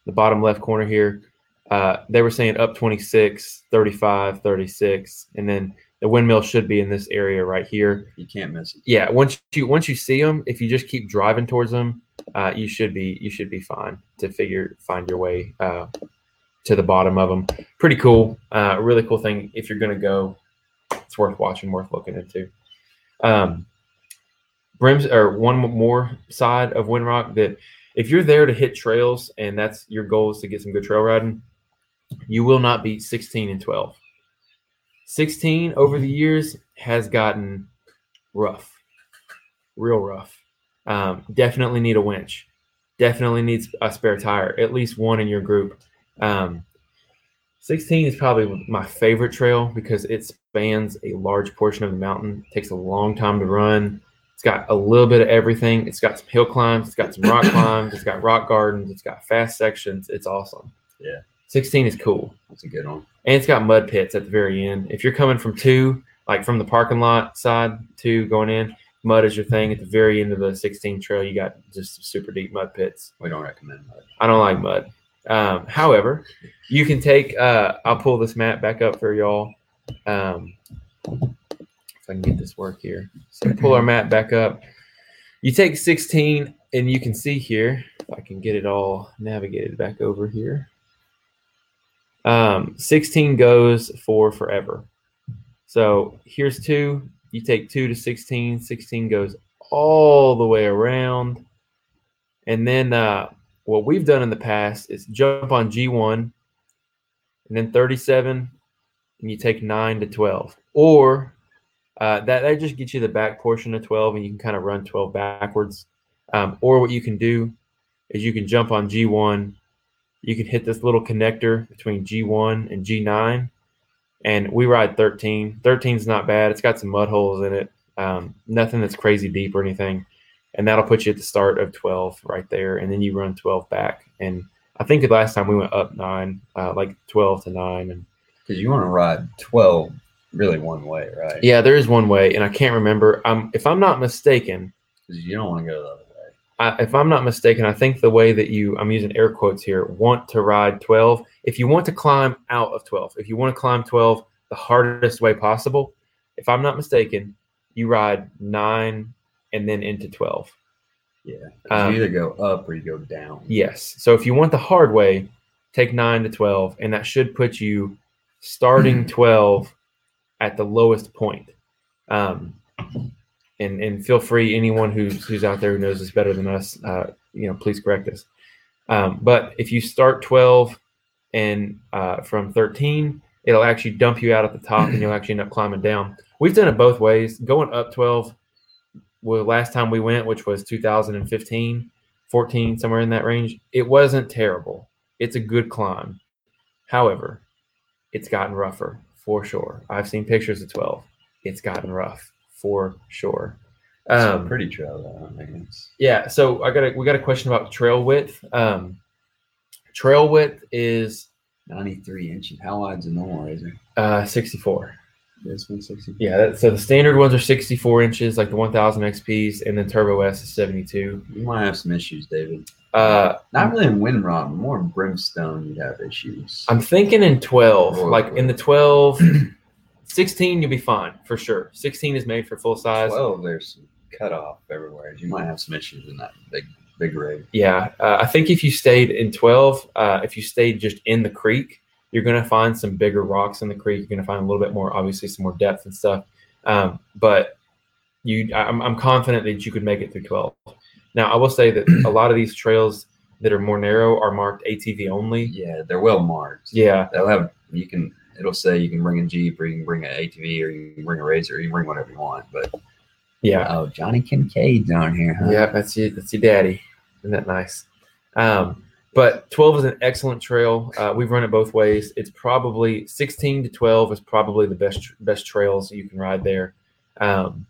the bottom left corner here, uh, they were saying up 26, 35, 36, and then the windmill should be in this area right here. You can't miss it. Yeah. Once you once you see them, if you just keep driving towards them, uh, you should be you should be fine to figure find your way uh, to the bottom of them. Pretty cool. Uh, really cool thing. If you're gonna go, it's worth watching, worth looking into. Um, Brims or one more side of Windrock that if you're there to hit trails and that's your goal is to get some good trail riding, you will not beat 16 and 12. 16 over the years has gotten rough, real rough. Um, definitely need a winch. Definitely needs a spare tire, at least one in your group. Um, 16 is probably my favorite trail because it spans a large portion of the mountain. It takes a long time to run. It's got a little bit of everything. It's got some hill climbs. It's got some rock climbs. It's got rock gardens. It's got fast sections. It's awesome. Yeah. 16 is cool. That's a good one. And it's got mud pits at the very end. If you're coming from two, like from the parking lot side, two going in, mud is your thing. At the very end of the 16 trail, you got just super deep mud pits. We don't recommend mud. I don't like mud. Um, however, you can take. Uh, I'll pull this map back up for y'all. Um, if I can get this work here. So pull our map back up. You take 16, and you can see here. If I can get it all navigated back over here. Um, 16 goes for forever. So here's two. You take two to 16. 16 goes all the way around. And then uh, what we've done in the past is jump on G1 and then 37, and you take 9 to 12. Or uh, that, that just gets you the back portion of 12, and you can kind of run 12 backwards. Um, or what you can do is you can jump on G1. You can hit this little connector between G1 and G9, and we ride 13. 13 is not bad. It's got some mud holes in it, um, nothing that's crazy deep or anything and that'll put you at the start of 12 right there and then you run 12 back and i think the last time we went up nine uh, like 12 to 9 and Because you want to ride 12 really one way, right? yeah there is one way and i can't remember um, if i'm not mistaken Because you don't want to go the other way. I, if i'm not mistaken i think the way that you i'm using air quotes here want to ride 12 if you want to climb out of 12 if you want to climb 12 the hardest way possible if i'm not mistaken you ride 9 and then into 12 Yeah. Um, you either go up or you go down. Yes. So if you want the hard way, take 9 to 12, and that should put you starting 12 at the lowest point. Um, and, and feel free, anyone who's, who's out there who knows this better than us, uh, you know, please correct us. Um, but if you start 12 and uh, from 13, it'll actually dump you out at the top and you'll actually end up climbing down. We've done it both ways. Going up 12, well, last time we went, which was 2015, 14, somewhere in that range, it wasn't terrible. It's a good climb. However, it's gotten rougher for sure. I've seen pictures of 12. It's gotten rough for sure. It's Um, pretty trail though. I mean, it's yeah, so I got a we got a question about trail width. Um, trail width is 93 inches. How wide's a normal razor? uh, 64. This one 60. Yeah, that, so the standard ones are 64 inches, like the 1000 XPs, and then Turbo S is 72. You might have some issues, David. Uh, Not really in Windrock, but more in Brimstone. you'd have issues. I'm thinking in 12, Royal like in the 12, 16, you'll be fine for sure. 16 is made for full size. 12, there's some cutoff everywhere. You might have some issues in that big, big rig. Yeah, uh, I think if you stayed in 12, uh, if you stayed just in the creek, you're going to find some bigger rocks in the creek. You're going to find a little bit more, obviously, some more depth and stuff. Um, but you, I'm, I'm confident that you could make it through 12. Now, I will say that a lot of these trails that are more narrow are marked ATV only. Yeah, they're well marked. Yeah, They'll have, you can, it'll say you can bring a Jeep or you can bring an ATV or you can bring a Razor or you can bring whatever you want. But, yeah, oh, Johnny Kincaid's on here, huh? yeah. That's you. That's your daddy. Isn't that nice? Um, but 12 is an excellent trail. Uh, we've run it both ways. It's probably 16 to 12 is probably the best best trails you can ride there. Um,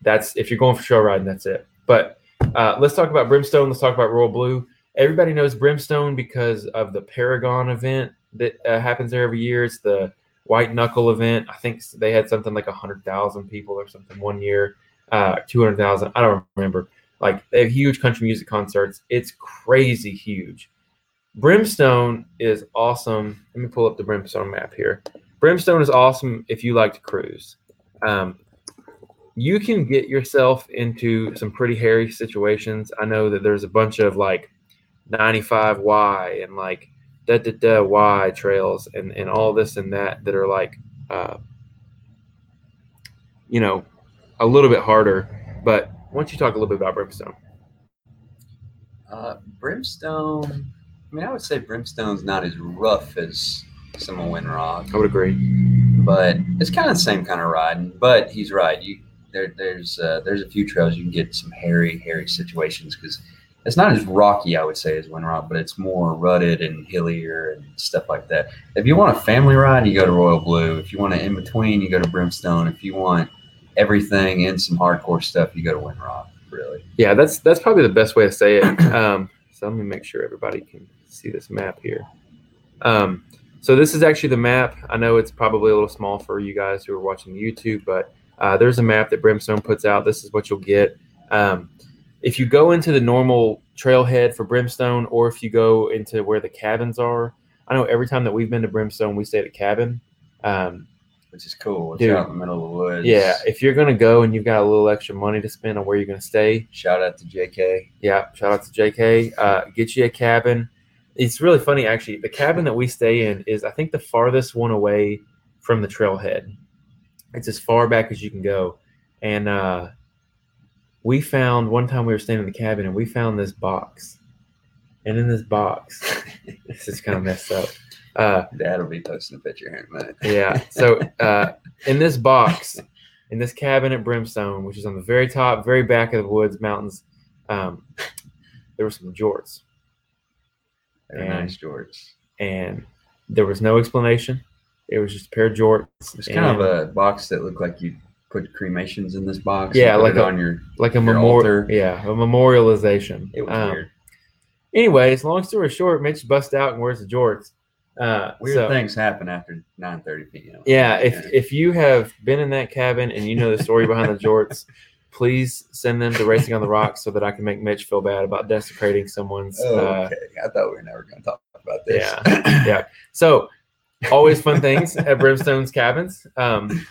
that's if you're going for trail riding, that's it. But uh, let's talk about Brimstone. Let's talk about Royal Blue. Everybody knows Brimstone because of the Paragon event that uh, happens there every year. It's the White Knuckle event. I think they had something like 100,000 people or something one year, uh, 200,000. I don't remember. Like they have huge country music concerts. It's crazy huge. Brimstone is awesome. Let me pull up the Brimstone map here. Brimstone is awesome if you like to cruise. Um, you can get yourself into some pretty hairy situations. I know that there's a bunch of like 95Y and like da da da Y trails and, and all this and that that are like, uh, you know, a little bit harder. But why don't you talk a little bit about Brimstone? Uh, Brimstone, I mean, I would say Brimstone's not as rough as some of Windrock. I would agree. but it's kind of the same kind of riding. But he's right. You there, there's uh, there's a few trails you can get some hairy, hairy situations because it's not as rocky, I would say, as Windrock, but it's more rutted and hillier and stuff like that. If you want a family ride, you go to Royal Blue. If you want an in between, you go to Brimstone. If you want everything and some hardcore stuff, you go to Windrock. Really, Yeah, that's that's probably the best way to say it. Um, so let me make sure everybody can see this map here. Um, so this is actually the map. I know it's probably a little small for you guys who are watching YouTube, but uh, there's a map that Brimstone puts out. This is what you'll get. Um, if you go into the normal trailhead for Brimstone, or if you go into where the cabins are, I know every time that we've been to Brimstone, we stay at a cabin. Um, which is cool. It's Dude. out in the middle of the woods. yeah, if you're gonna go and you've got a little extra money to spend on where you're gonna stay, Shout out to JK. Yeah, shout out to JK. Uh, get you a cabin. It's really funny, actually. The cabin that we stay in is, I think, the farthest one away from the trailhead. It's as far back as you can go. And uh, we found one time we were staying in the cabin and we found this box. And in this box, this is kind of messed up. Uh, Dad will be posting a picture here in a minute. yeah. So uh, in this box, in this cabin at Brimstone, which is on the very top, very back of the woods, mountains, um, there were some jorts. They're And- nice George. and there was no explanation. It was just a pair of jorts. It's kind of a box that looked like you put cremations in this box. Yeah, like a- on your. like a memorial. Yeah, a memorialization. It was Um, weird. Anyways, long story short, Mitch busts out and wears the jorts. Uh, Weird so- things happen after 9:30 p.m. Yeah, if if you have been in that cabin and you know the story behind the jorts, please send them to Racing on the Rocks so that I can make Mitch feel bad about desecrating someone's. Oh, uh, okay. I thought we were never going to talk about this. Yeah, yeah. So, always fun things at Brimstone's cabins. Um,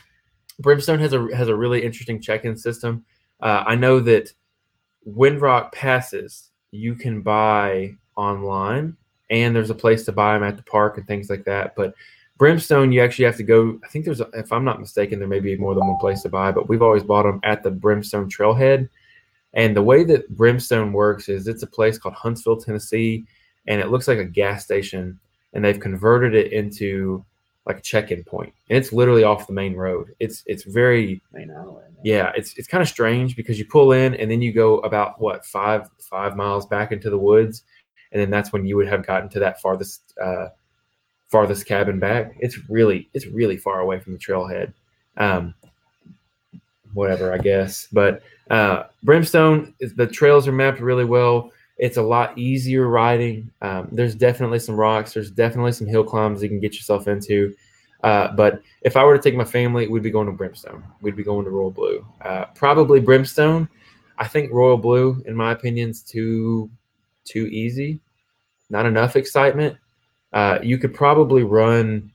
Brimstone has a has a really interesting check-in system. Uh, I know that Windrock passes you can buy online, and there's a place to buy them at the park and things like that. But Brimstone, you actually have to go. I think there's, a, if I'm not mistaken, there may be more than one place to buy, but we've always bought them at the Brimstone Trailhead. And the way that Brimstone works is it's a place called Huntsville, Tennessee, and it looks like a gas station, and they've converted it into like a check-in point. and it's literally off the main road. It's it's very Main man. yeah, it's it's kind of strange because you pull in and then you go about what five five miles back into the woods, and then that's when you would have gotten to that farthest uh, farthest cabin back. It's really it's really far away from the trailhead. Um, whatever, I guess. But uh, Brimstone, the trails are mapped really well. It's a lot easier riding. Um, there's definitely some rocks. There's definitely some hill climbs you can get yourself into. Uh, but if I were to take my family, we'd be going to Brimstone. We'd be going to Royal Blue. Uh, probably Brimstone. I think Royal Blue, in my opinion, is too too easy. Not enough excitement. Uh, you could probably run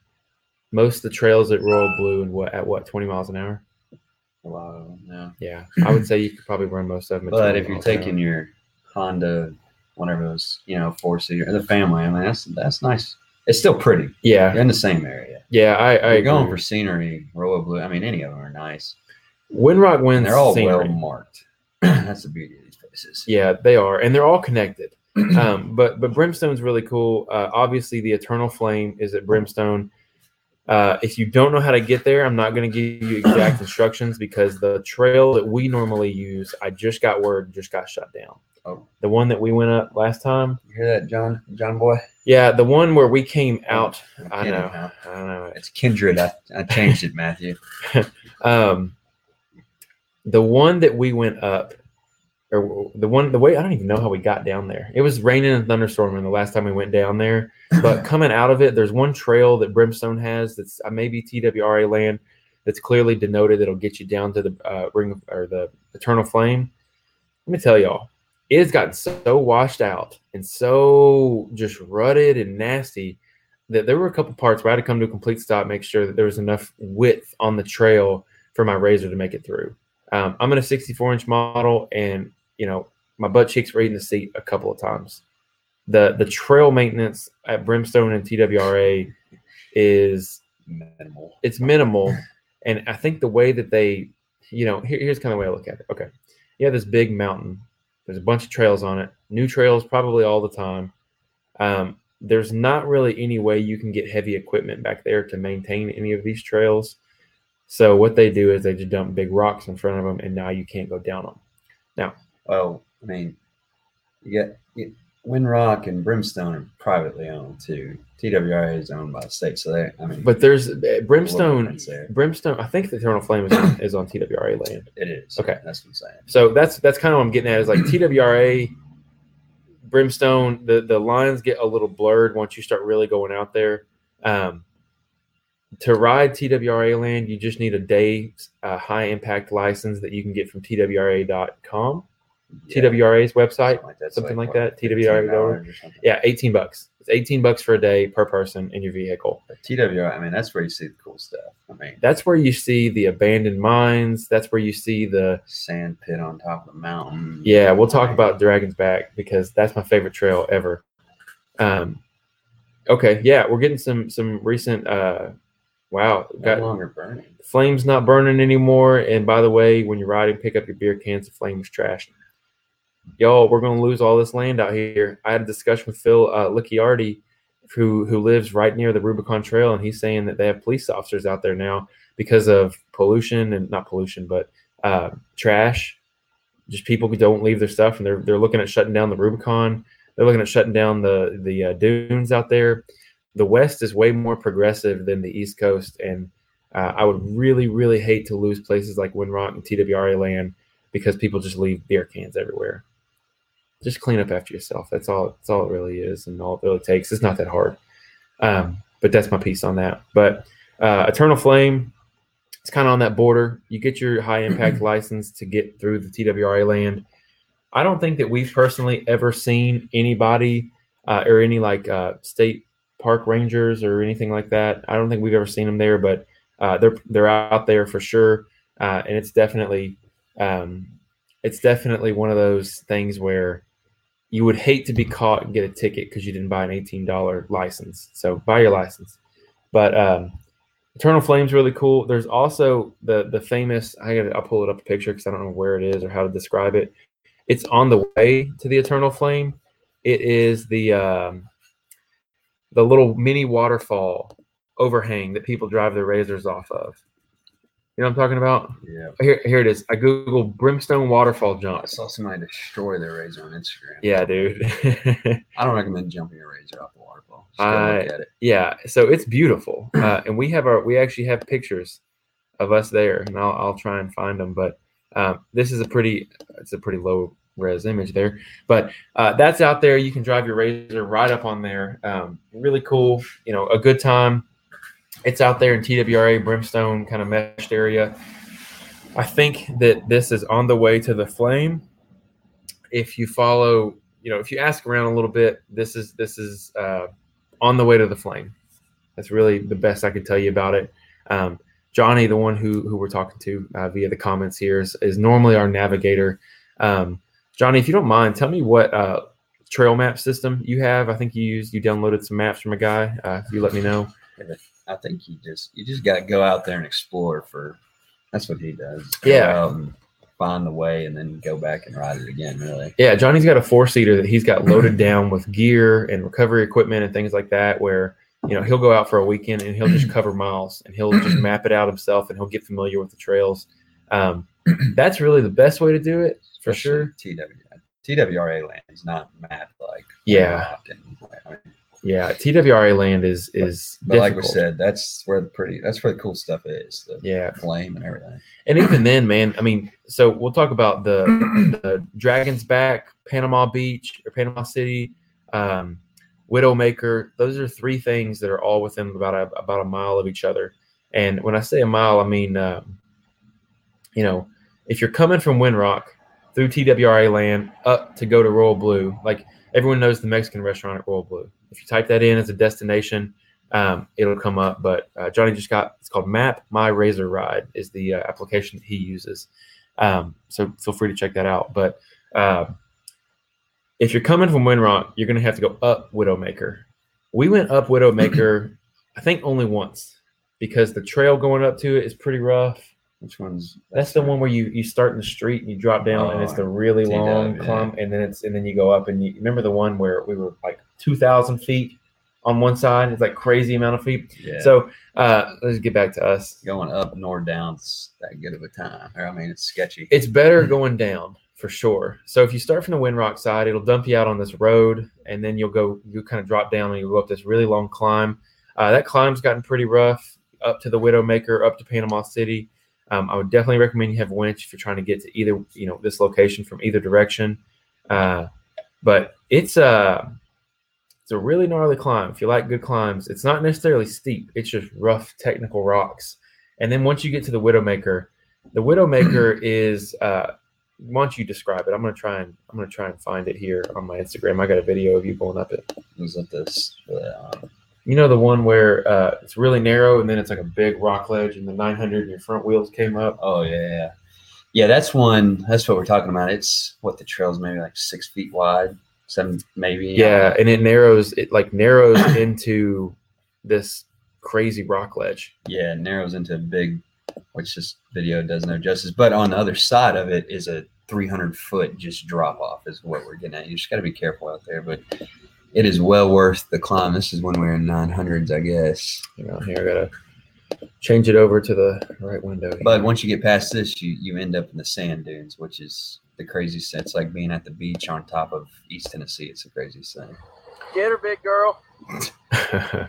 most of the trails at Royal Blue in what at what 20 miles an hour. A lot of them, yeah. Yeah, I would say you could probably run most of them. at But if you're taking your Honda, whatever those, you know, four seater, the family, I mean, that's that's nice. It's still pretty. yeah, You're in the same area. yeah, I, I You're going for scenery, Royal Blue. I mean, any of them are nice. Windrock And they're all scenery. well marked. that's the beauty of these places. Yeah, they are, and they're all connected. Um, but but Brimstone's really cool. Uh, obviously, the Eternal Flame is at Brimstone. Uh, if you don't know how to get there, I'm not going to give you exact instructions because the trail that we normally use, I just got word, just got shut down. Oh. The one that we went up last time, You hear that, John? John boy? yeah, the one where we came out. I know, now. I know. It's kindred. I, I changed it, Matthew. Um, the one that we went up, or the one, the way I don't even know how we got down there. It was raining and thunderstorming the last time we went down there. But coming out of it, there's one trail that Brimstone has that's uh, maybe TWRA land that's clearly denoted that'll get you down to the uh, ring of- or the Eternal Flame. Let me tell y'all, it has gotten so washed out and so just rutted and nasty that there were a couple parts where I had to come to a complete stop, make sure that there was enough width on the trail for my razor to make it through. Um, I'm in a 64 inch model, and you know my butt cheeks were eating the seat a couple of times. The the trail maintenance at Brimstone and TWRA is Minimal. it's minimal, and I think the way that they, you know, here, here's kind of the way I look at it. Okay, you have this big mountain. There's a bunch of trails on it. New trails probably all the time. Um, there's not really any way you can get heavy equipment back there to maintain any of these trails. So what they do is they just dump big rocks in front of them, and now you can't go down them. Well, I mean, you get you, Windrock and Brimstone are privately owned too. TWRA is owned by the state, so they. I mean, But there's uh, Brimstone. there. Brimstone. I think the Eternal Flame is on, is on TWRA land. It is. Okay. that's what I'm saying. So that's that's kind of what I'm getting at is like TWRA, Brimstone. The the lines get a little blurred once you start really going out there. Um, to ride TWRA land, you just need a day uh, high impact license that you can get from TWRA.com, Yeah, TWRA's website. something like that. something like what, that, TWRA $15 or something. Yeah, 18 bucks. It's 18 bucks for a day per person in your vehicle. But TWRA, I mean, that's where you see the cool stuff. I mean, That's where you see the abandoned mines. That's where you see the sand pit on top of the mountain. Yeah, we'll talk about Dragon's Back because that's my favorite trail ever. Um, okay, yeah, we're getting some some recent. Uh, wow, no got longer burning. flames not burning anymore. And by the way, when you're riding, pick up your beer cans. The flame was trashed. Y'all, we're gonna lose all this land out here. I had a discussion with Phil uh, Licciardi, who who lives right near the Rubicon Trail, and he's saying that they have police officers out there now because of pollution and not pollution, but uh, trash. Just people who don't leave their stuff, and they're they're looking at shutting down the Rubicon. They're looking at shutting down the the uh, dunes out there. The West is way more progressive than the East Coast, and uh, I would really, really hate to lose places like Windrock and TWRA land because people just leave beer cans everywhere. Just clean up after yourself. That's all. That's all it really is, and all it really takes. It's not that hard. Um, but that's my piece on that. But uh, Eternal Flame, it's kind of on that border. You get your high impact license to get through the TWRA land. I don't think that we've personally ever seen anybody uh, or any like uh, state park rangers or anything like that. I don't think we've ever seen them there, but uh, they're they're out there for sure, uh, and it's definitely um, it's definitely one of those things where you would hate to be caught and get a ticket because you didn't buy an eighteen dollar license. So buy your license. But um, Eternal Flame's really cool. There's also the the famous. I gotta, I'll pull it up a picture because I don't know where it is or how to describe it. it's on the way to the eternal flame. It is the um, the little mini waterfall overhang that people drive their razors off of. You know what I'm talking about? Yeah. Here, here it is. I Google brimstone waterfall jump. I saw somebody destroy their razor on Instagram. Yeah, dude. I don't recommend jumping your razor off the waterfall. Just go I- look at it. yeah, so it's beautiful, uh, and we have our we actually have pictures of us there, and I'll I'll try and find them. But um, this is a pretty it's a pretty low res image there, but uh, that's out there. You can drive your razor right up on there. Um, really cool, you know, a good time. It's out there in TWRA Brimstone kind of meshed area. I think that this is on the way to the flame. If you follow, you know, if you ask around a little bit, this is this is uh, on the way to the flame. That's really the best I could tell you about it. Um, Johnny, the one who who we're talking to uh, via the comments here, is, is normally our navigator. Um, Johnny, if you don't mind, tell me what uh, trail map system you have. I think you used you downloaded some maps from a guy. Uh, if you let me know. I think you just you just got to go out there and explore for. That's what he does. Yeah. find the way, and then go back and ride it again. Really. Yeah, Johnny's got a four seater that he's got loaded down with gear and recovery equipment and things like that. Where you know he'll go out for a weekend and he'll just cover miles and he'll just map it out himself and he'll get familiar with the trails. Um, that's really the best way to do it for sure. TW, TWRA land is not mapped like Yeah. I mean, Yeah, TWRA land is is but like we said, that's where the pretty that's where the cool stuff is. The Yeah, flame and everything. and even then, man. I mean, so we'll talk about the, the Dragon's Back, Panama Beach or Panama City, um, Widowmaker. Those are three things that are all within about a about a mile of each other. And when I say a mile, I mean, um, you know, if you're coming from Windrock through TWRA land up to go to Royal Blue, like everyone knows the Mexican restaurant at Royal Blue. If you type that in as a destination, um, it'll come up. But uh, Johnny just got it's called Map My Razor Ride is the uh, application that he uses. Um, so feel free to check that out. But uh, if you're coming from Windrock, you're going to have to go up Widowmaker. We went up Widowmaker, I think only once because the trail going up to it is pretty rough. Which one's That's the one where you you start in the street and you drop down and it's the really long climb and then it's and then you go up and you remember the one where we were like two thousand feet on one side. It's like crazy amount of feet. Yeah. So uh, let's get back to us. going up nor down's that good of a time. I mean, it's sketchy. It's better going down for sure. So if you start from the Windrock side, it'll dump you out on this road, and then you'll go you kind of drop down and you go up this really long climb. Uh, that climb's gotten pretty rough up to the Widowmaker, up to Panama City. Um, I would definitely recommend you have a winch if you're trying to get to either you know this location from either direction. Uh, but it's a it's a really gnarly climb. If you like good climbs, it's not necessarily steep. It's just rough technical rocks. And then once you get to the Widowmaker, the Widowmaker is uh, why don't you describe it? I'm gonna try and I'm gonna try and find it here on my Instagram. I got a video of you going up it. was at this. You know the one where uh, it's really narrow and then it's like a big rock ledge and the 900 and your front wheels came up. oh yeah, yeah, yeah. That's one. That's what we're talking about. It's what the trail's maybe like six feet wide, seven maybe. Yeah, and it narrows. It like narrows into this crazy rock ledge. yeah. It narrows into a big, which this video does no justice. But on the other side of it is a 300 foot just drop off. Is what we're getting at. You just got to be careful out there, but. It is well worth the climb. This is when we're in 900s, I guess. You know, here I gotta change it over to the right window. But once you get past this, you, you end up in the sand dunes, which is the craziest. It's like being at the beach on top of East Tennessee. It's the craziest thing. get her, big girl.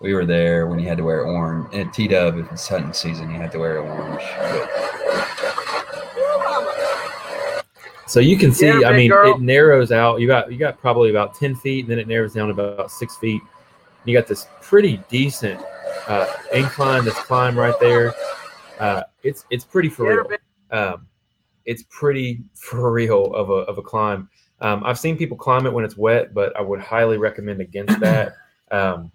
We were there when you had to wear orange. At T Dub, if it's hunting season, you had to wear orange. But So you can see, Yeah, I mean, girl. it narrows out. You got you got probably about ten feet, and then it narrows down about six feet. You got this pretty decent uh, incline, this climb right there. Uh, it's it's pretty for real. Um, it's pretty for real of a of a climb. Um, I've seen people climb it when it's wet, but I would highly recommend against that. Um,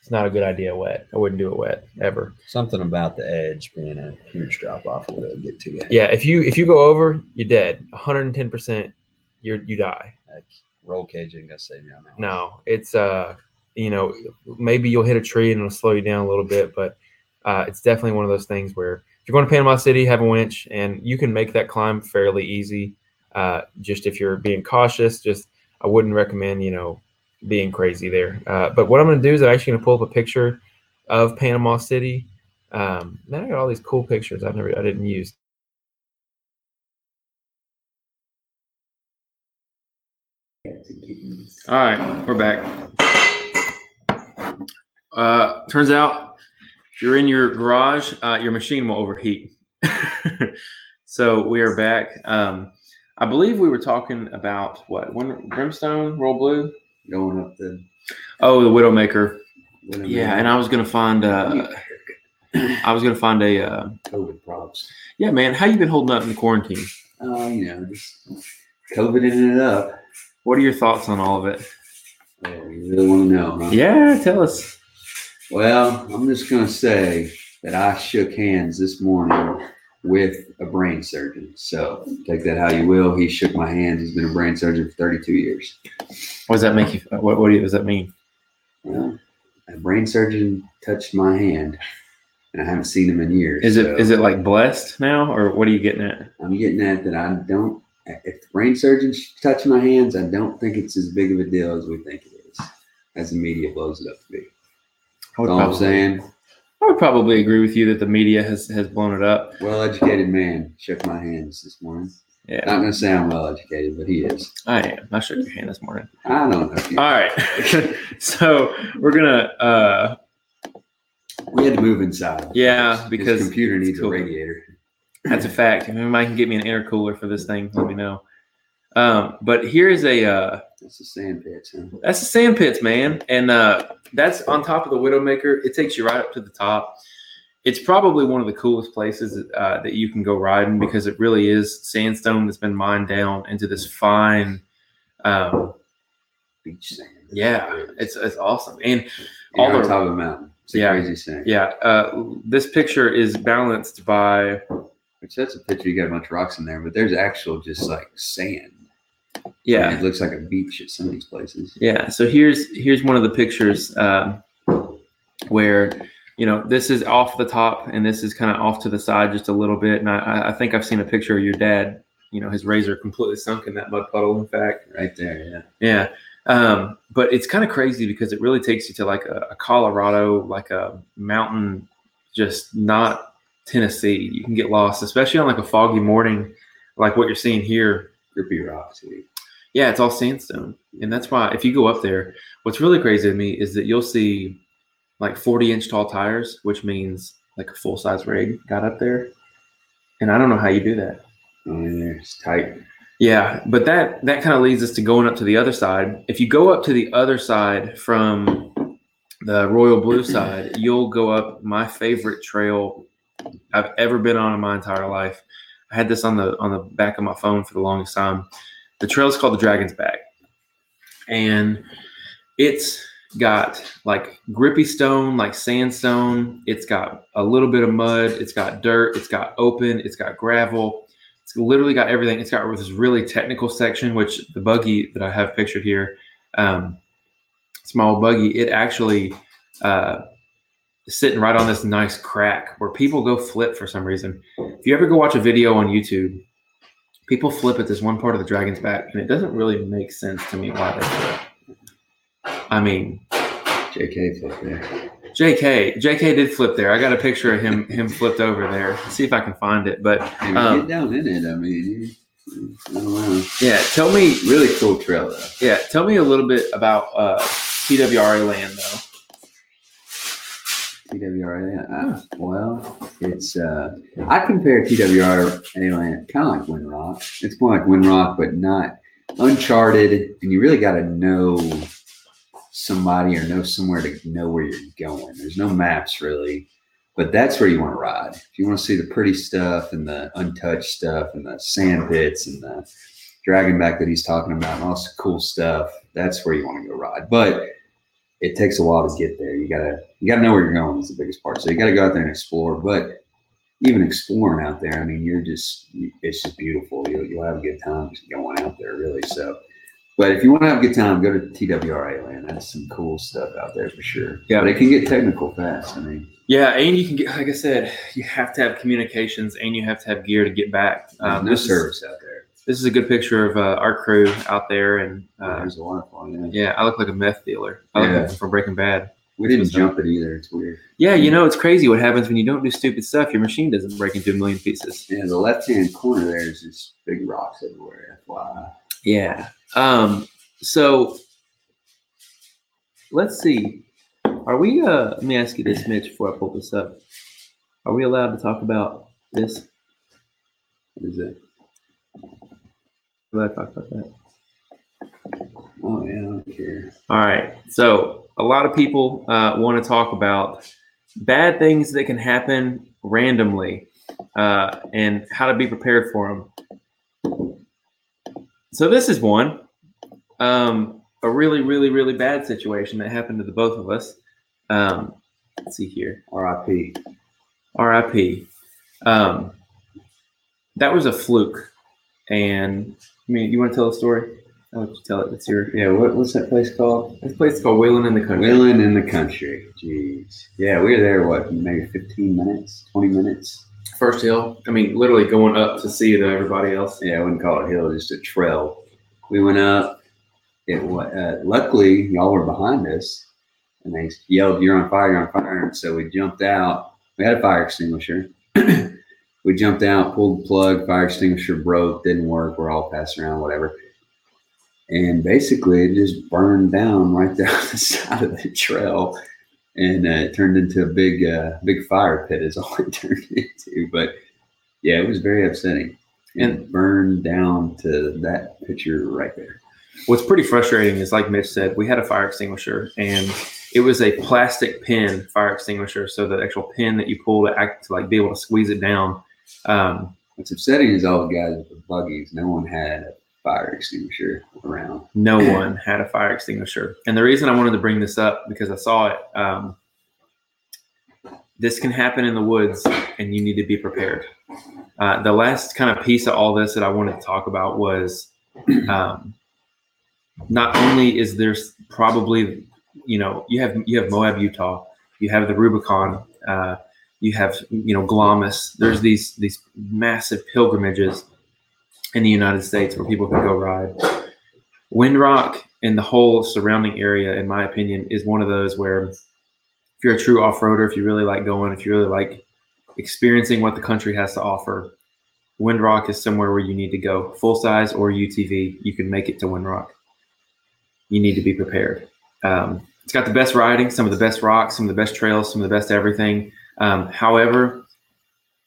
it's not a good idea wet. I wouldn't do it wet ever. something about the edge being a huge drop off will really get to you. Yeah, if you if you go over, you're dead. 110 percent, you you die. Like, roll cage ain't gonna save you on that. No, it's uh, you know, maybe you'll hit a tree and it'll slow you down a little bit, but uh, it's definitely one of those things where you're going to Panama City, have a winch, and you can make that climb fairly easy. Uh, just if you're being cautious, just I wouldn't recommend you know being crazy there. Uh, but what I'm going to do is I'm actually going to pull up a picture of Panama City. Um, man, I got all these cool pictures I've never I didn't use. All right, we're back. Uh, turns out if you're in your garage, uh, your machine will overheat. so we are back. Um, I believe we were talking about what? When Brimstone, roll Blue? Going up the. Oh, the Widowmaker. I- Yeah, and I was gonna find. Uh, I was gonna find a. Uh, COVID props. yeah, man. How you been holding up in the quarantine? Oh, you know, just COVIDing it up. What are your thoughts on all of it? Oh, you really want to know, huh? Yeah, tell us. Well, I'm just going to say that I shook hands this morning with a brain surgeon. So take that how you will. He shook my hand. He's been a brain surgeon for 32 years. What does that make you? What, what does that mean? Well, a brain surgeon touched my hand, and I haven't seen him in years. Is it so is it like blessed now, or what are you getting at? I'm getting at that I don't. If the brain surgeons touch my hands, I don't think it's as big of a deal as we think it is, as the media blows it up to be. I would, all I'm probably, saying. I would probably agree with you that the media has has blown it up. Well educated man shook my hands this morning. Yeah, Not gonna say I'm well educated, but he is. I am. I shook your hand this morning. I don't know. If you, All right, so we're gonna. uh we had to move inside. Yeah, His because computer needs cool. a radiator. That's a fact. If anybody can get me an intercooler for this thing, let me know. Um, but here's a uh, That's the sand pits, Huh? that's the sand pits, man, and uh, that's on top of the Widowmaker. It takes you right up to the top. It's probably one of the coolest places uh, that you can go riding because it really is sandstone that's been mined down into this fine. Um, Beach sand. yeah, it's it's awesome, and all on the- top of the mountain. It's a Yeah. crazy sand. yeah, uh, this picture is balanced by Which that's a picture. You got a bunch of rocks in there, but there's actual just like sand. Yeah. It looks like a beach at some of these places. Yeah. So here's here's one of the pictures um, where you know this is off the top and this is kind of off to the side just a little bit. And I, I think I've seen a picture of your dad. You know, his razor completely sunk in that mud puddle. In fact, Right there. Yeah. yeah. Um, but it's kind of crazy because it really takes you to like a, a Colorado, like a mountain, just not Tennessee. You can get lost, especially on like a foggy morning, like what you're seeing here. Grippy rocks. Yeah, it's all sandstone. And that's why if you go up there, what's really crazy to me is that you'll see like 40 inch tall tires, which means like a full size rig got up there. And I don't know how you do that. Oh, yeah, it's tight. Yeah, but that that kind of leads us to going up to the other side. If you go up to the other side from the Royal Blue side, you'll go up my favorite trail I've ever been on in my entire life. I had this on the on the back of my phone for the longest time. The trail is called the Dragon's Back, and it's got like grippy stone, like sandstone. It's got a little bit of mud. It's got dirt. It's got open. It's got gravel. It's literally got everything. It's got this really technical section, which the buggy that I have pictured here, um, small buggy, it actually uh, sitting right on this nice crack where people go flip for some reason. If you ever go watch a video on YouTube, people flip at this one part of the dragon's back, and it doesn't really make sense to me why they flip. I mean, JK flip there. JK, JK did flip there. I got a picture of him him flipped over there. Let's see if I can find it. But Um, get down in it. I mean, I yeah, tell me Really cool trail though. Yeah, tell me a little bit about uh, TWRA land, though. TWRA. Uh, well, it's uh, I compare TWRA land kind of like Windrock. It's more like Windrock, but not uncharted, and you really got to know somebody or know somewhere to know where you're going. There's no maps really, but that's where you want to ride. If you want to see the pretty stuff and the untouched stuff and the sand pits and the dragon back that he's talking about and all this cool stuff, that's where you want to go ride. But it takes a while to get there. You gotta you gotta know where you're going is the biggest part. So you gotta go out there and explore. But even exploring out there, I mean, you're just it's just beautiful. You'll, you'll have a good time just going out there, really. So, But if you want to have a good time, go to TWRA land. That's some cool stuff out there for sure. Yeah. but it can get technical fast. I mean, Yeah, and you can get, like I said, you have to have communications and you have to have gear to get back. Um, no is, service out there. This is a good picture of uh, our crew out there, and uh, there's a waterfall. Yeah. yeah, I look like a meth dealer. I look Yeah. like from Breaking Bad. We didn't What's jump it either. It's weird. Yeah, you know it's crazy what happens when you don't do stupid stuff. Your machine doesn't break into a million pieces. Yeah, the left hand corner there is just big rocks everywhere. FYI. Yeah. Um. So let's see. Are we? Uh. Let me ask you this, Mitch, before I pull this up. Are we allowed to talk about this? What is it? Allowed to talk about that? Oh yeah, I don't care. All right. So a lot of people uh, want to talk about bad things that can happen randomly uh, and how to be prepared for them. So this is one, um, a really, really, really bad situation that happened to the both of us. Um, let's see here. R.I.P. RIP. Um, that was a fluke. And I mean, you want to tell the story? I'll let you tell it. It's your. Yeah, what, what's that place called? This place is called Wheeling in the Country. Wheeling in the country. Jeez. Yeah, we were there. What, maybe 15 minutes, 20 minutes? First hill. I mean, literally going up to see the, everybody else. Yeah, I wouldn't call it hill, just a trail. We went up. It wa- uh, luckily y'all were behind us, and they yelled, "You're on fire! You're on fire!" And so we jumped out. We had a fire extinguisher. we jumped out, pulled the plug. Fire extinguisher broke, didn't work. We're all passing around, whatever. And basically, it just burned down right down the side of the trail, and uh, it turned into a big, uh, big fire pit. Is all it turned into. But yeah, it was very upsetting and burned down to that picture right there. What's pretty frustrating is, like Mitch said, we had a fire extinguisher and it was a plastic pin fire extinguisher. So the actual pin that you pull to act to like be able to squeeze it down. Um, What's upsetting is all the guys with the buggies. No one had a fire extinguisher around. no one had a fire extinguisher. And the reason I wanted to bring this up because I saw it. Um, this can happen in the woods, and you need to be prepared. Uh, the last kind of piece of all this that I wanted to talk about was um, not only is there probably you know you have you have Moab, Utah, you have the Rubicon, uh, you have you know Glamis. There's these these massive pilgrimages in the United States where people can go ride. Windrock and the whole surrounding area, in my opinion, is one of those where if you're a true off-roader, if you really like going, if you really like experiencing what the country has to offer, Windrock is somewhere where you need to go. Full size or UTV, you can make it to Windrock. You need to be prepared. Um, it's got the best riding, some of the best rocks, some of the best trails, some of the best everything. Um, however,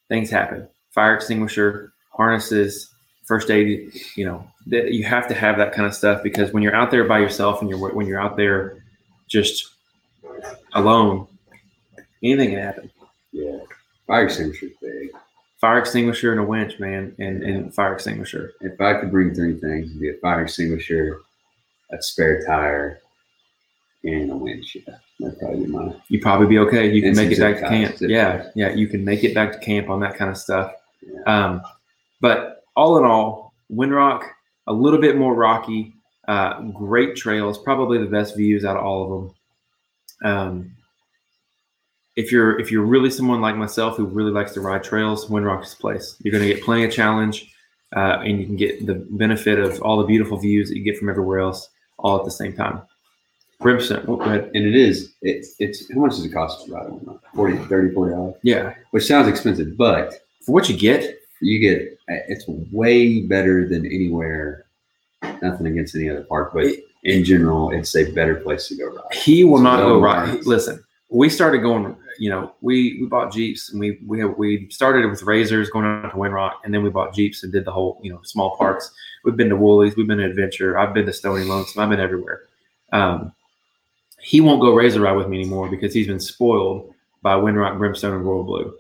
things happen. Fire extinguisher, harnesses, first aid. You know, that you have to have that kind of stuff because when you're out there by yourself and you're when you're out there just alone, anything can happen. Yeah. Fire extinguisher big. Fire extinguisher and a winch, man, and, and fire extinguisher. If I could bring three things, it'd be a fire extinguisher, a spare tire, and a. Yeah. That'd probably be mine. You probably be okay. You can make it back to camp. Yeah, yeah, you can make it back to camp on that kind of stuff. Yeah. Um, but all in all, Windrock, a little bit more rocky, uh, great trails, probably the best views out of all of them. Um, if you're if you're really someone like myself who really likes to ride trails, Windrock is the place. You're going to get plenty of challenge, uh, and you can get the benefit of all the beautiful views that you get from everywhere else, all at the same time. Ahead. And it is, it's, it's, how much does it cost to ride one? 40, 30, 40 dollars? Yeah, Which sounds expensive, but for what you get, you get, it's way better than anywhere. Nothing against any other park, but It- in general, it's a better place to go ride. He will not go No right. Listen, we started going. You know, we we bought Jeeps and we we have, we started with Razors going out to Windrock, and then we bought Jeeps and did the whole you know small parks. We've been to Woolies, we've been to Adventure, I've been to Stony Lonesome, I've been everywhere. Um, he won't go Razor ride with me anymore because he's been spoiled by Windrock, Brimstone, and Royal Blue.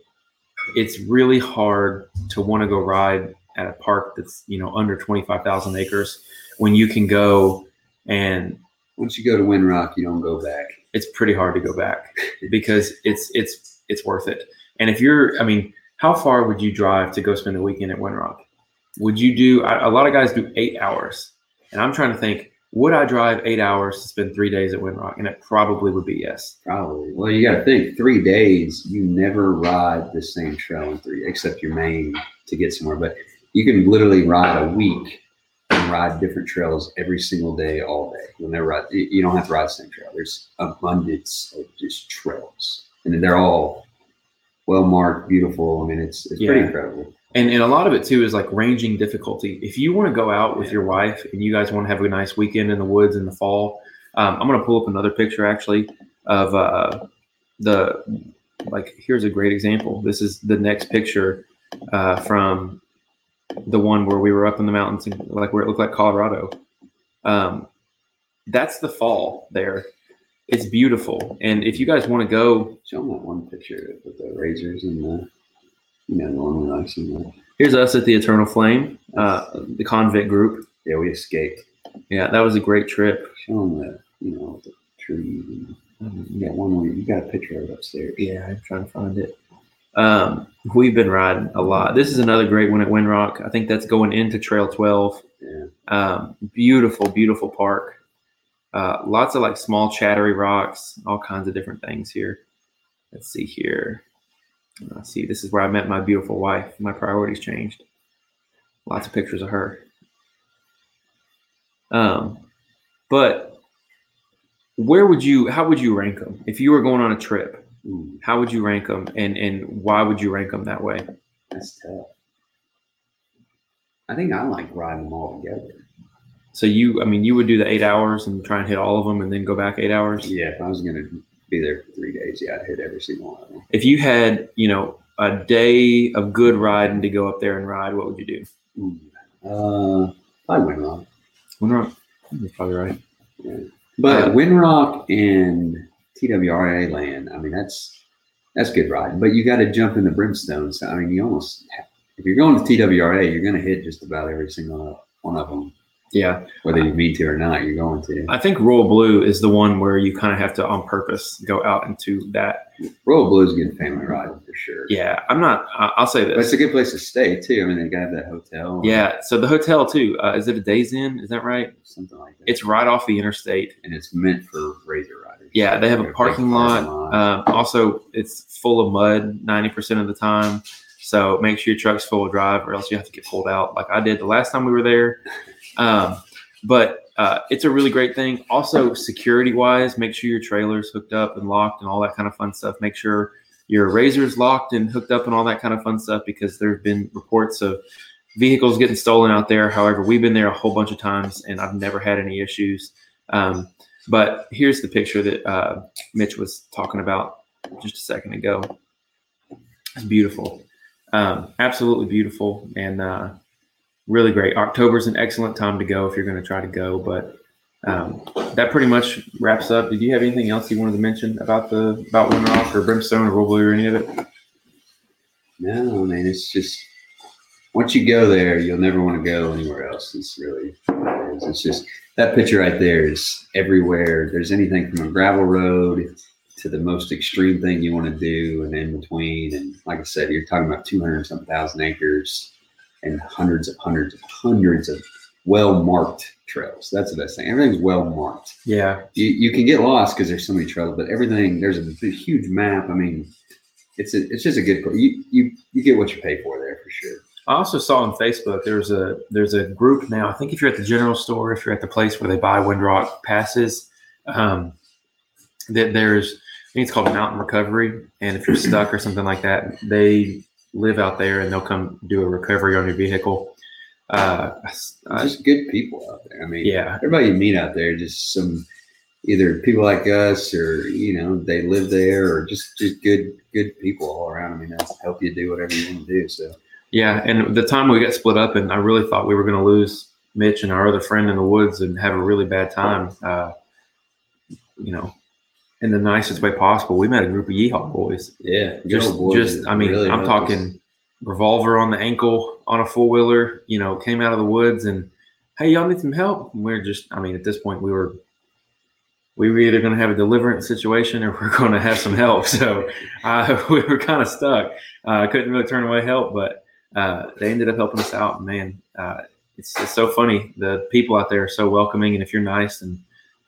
It's really hard to want to go ride at a park that's you know under twenty five thousand acres when you can go and Once you go to Windrock, you don't go back. it's pretty hard to go back because it's it's it's worth it. And if you're, I mean, how far would you drive to go spend a weekend at Windrock? Would you do? A lot of guys do eight hours, and I'm trying to think. Would I drive eight hours to spend three days at Windrock? And it probably would be yes. Probably. Well, you got to think three days. You never ride the same trail in three, except your main to get somewhere. But you can literally ride a week and ride different trails every single day, all day. You'll never ride. You don't have to ride the same trail. There's abundance of just trails, and they're all well marked, beautiful. I mean, it's it's pretty incredible. And, and a lot of it too is like ranging difficulty. If you want to go out with your wife and you guys want to have a nice weekend in the woods in the fall, um, I'm going to pull up another picture actually of uh, the like. Here's a great example. This is the next picture uh, from the one where we were up in the mountains, and, like where it looked like Colorado. Um, that's the fall there. It's beautiful, and if you guys want to go, Show them that one picture with the razors and the, you know, with ice here's us at the Eternal Flame, uh, the convict group. Yeah, we escaped. Yeah, that was a great trip. Show them the, you know, the trees. And, you got one where you got a picture of it upstairs. Yeah, I'm trying to find it. Um, we've been riding a lot. This is another great one at Windrock. I think that's going into Trail 12. Yeah. Um, beautiful, beautiful park. Uh, lots of like small chattery rocks, all kinds of different things here. Let's see here. Uh, see, this is where I met my beautiful wife. My priorities changed. Lots of pictures of her. Um, but where would you? How would you rank them if you were going on a trip? Ooh, How would you rank them, and and why would you rank them that way? that's tough. I think I like riding them all together. So you, I mean, you would do the eight hours and try and hit all of them, and then go back eight hours. Yeah, if I was going to be there for three days, yeah, I'd hit every single one of them. If you had, you know, a day of good riding to go up there and ride, what would you do? Ooh. Uh, probably Windrock. Windrock. You're probably right. But Uh, Windrock and TWRA land, I mean, that's that's good riding. But you got to jump in the brimstone. So I mean, you almost if you're going to TWRA, you're going to hit just about every single one of them, Yeah, whether you mean to or not. You're going to. I think Royal Blue is the one where you kind of have to, on purpose, go out into that. Royal Blue's a good family riding for sure. Yeah, I'm not. I'll say But it's a good place to stay too. I mean, they got that hotel. Yeah. So the hotel too. Uh, is it a Days Inn? Is that right? something like that. It's right off the interstate. and it's meant for razor riders. Yeah, they have a parking lot. Um, also, it's full of mud 90% of the time. So make sure your truck's full of drive or else you have to get pulled out like I did the last time we were there. Um, but uh, it's a really great thing. Also, security wise, make sure your trailer's hooked up and locked and all that kind of fun stuff. Make sure your razor's locked and hooked up and all that kind of fun stuff because there have been reports of vehicles getting stolen out there. However, we've been there a whole bunch of times and I've never had any issues. Um, but here's the picture that uh, Mitch was talking about just a second ago. It's beautiful, um, absolutely beautiful, and uh, really great. October's an excellent time to go if you're going to try to go. But um, that pretty much wraps up. Did you have anything else you wanted to mention about the about Windrock or Brimstone or Royal Blue or any of it? No, I mean it's just once you go there, you'll never want to go anywhere else. It's really it's just that picture right there is everywhere. There's anything from a gravel road to the most extreme thing you want to do, and in between. And like I said, you're talking about 200 something thousand acres and hundreds of hundreds of hundreds of well marked trails. That's the best thing. Everything's well marked. Yeah, you, you can get lost because there's so many trails, but everything there's a huge map. I mean, it's a, it's just a good. You you you get what you pay for there for sure. I also saw on Facebook there's a there's a group now. I think if you're at the general store, if you're at the place where they buy Windrock passes, um, that there's I think it's called Mountain Recovery, and if you're stuck or something like that, they live out there and they'll come do a recovery on your vehicle. Uh, I- just good people out there. I mean, yeah, everybody you meet out there, just some either people like us or you know they live there or just just good good people all around. I mean, that's help you do whatever you want to do. So yeah. And the time we got split up, and I really thought we were going to lose Mitch and our other friend in the woods and have a really bad time. Uh, you know, in the nicest way possible. We met a group of yeehaw boys. yeah, just, boys just I mean, really I'm talking revolver on the ankle on a four wheeler. You know, came out of the woods and hey, y'all need some help. And we're just, I mean, at this point, we were we were either going to have a deliverance situation or we're going to have some help. So uh, we were kind of stuck. I uh, couldn't really turn away help, but uh, they ended up helping us out. Man, uh, it's, it's so funny. The people out there are so welcoming, and if you're nice and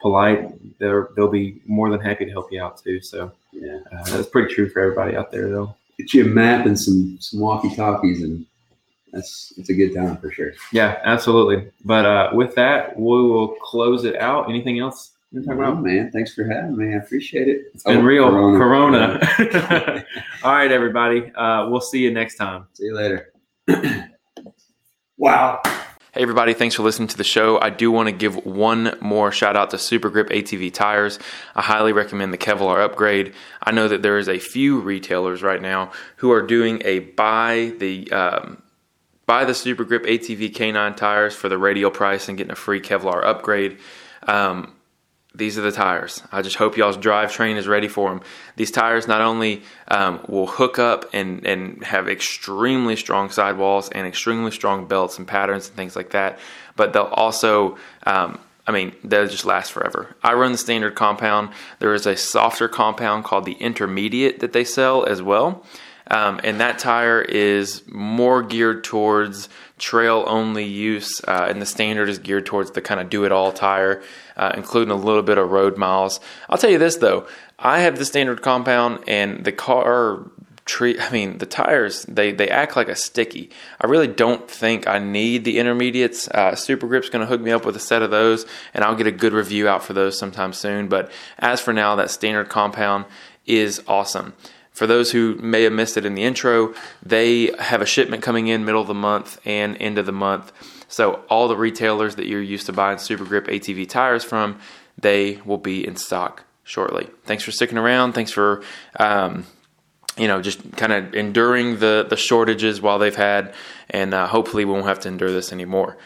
polite, they're they'll be more than happy to help you out too. So Yeah. uh, that's pretty true for everybody out there, though. Get you a map and some some walkie talkies, and that's it's a good time for sure. Yeah, absolutely. But uh, with that, we will close it out. Anything else you want to talk Well, about? man, thanks for having me. I appreciate it. It's been Oh, real. Corona. All right, everybody. Uh, we'll see you next time. See you later. wow. Hey, everybody, thanks for listening to the show. I do want to give one more shout out to Super Grip ATV tires. I highly recommend the Kevlar upgrade. I know that there is a few retailers right now who are doing a buy the um, buy the Super Grip ATV K9 tires for the radial price and getting a free Kevlar upgrade. Um, these are the tires. I just hope y'all's drivetrain is ready for them. These tires not only um, will hook up and, and have extremely strong sidewalls and extremely strong belts and patterns and things like that, but they'll also, um, I mean, they'll just last forever. I run the standard compound. There is a softer compound called the intermediate that they sell as well. Um, and that tire is more geared towards trail only use, uh, and the standard is geared towards the kind of do it all tire, uh, including a little bit of road miles. I'll tell you this though, I have the standard compound, and the car treat. I mean, the tires they they act like a sticky. I really don't think I need the intermediates. Uh, Super Grip's going to hook me up with a set of those, and I'll get a good review out for those sometime soon. But as for now, that standard compound is awesome. For those who may have missed it in the intro, they have a shipment coming in middle of the month and end of the month. So all the retailers that you're used to buying Super Grip ATV tires from, they will be in stock shortly. Thanks for sticking around. Thanks for um, you know just kind of enduring the the shortages while they've had, and uh, hopefully we won't have to endure this anymore.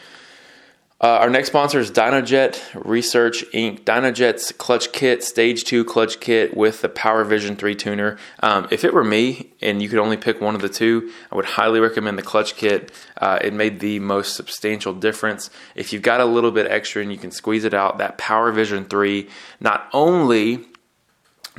Uh, our next sponsor is Dynojet Research Inc. Dynojet's clutch kit, stage two clutch kit with the Power Vision 3 tuner. Um, if it were me and you could only pick one of the two, I would highly recommend the clutch kit. Uh, it made the most substantial difference. If you've got a little bit extra and you can squeeze it out, that Power Vision 3 not only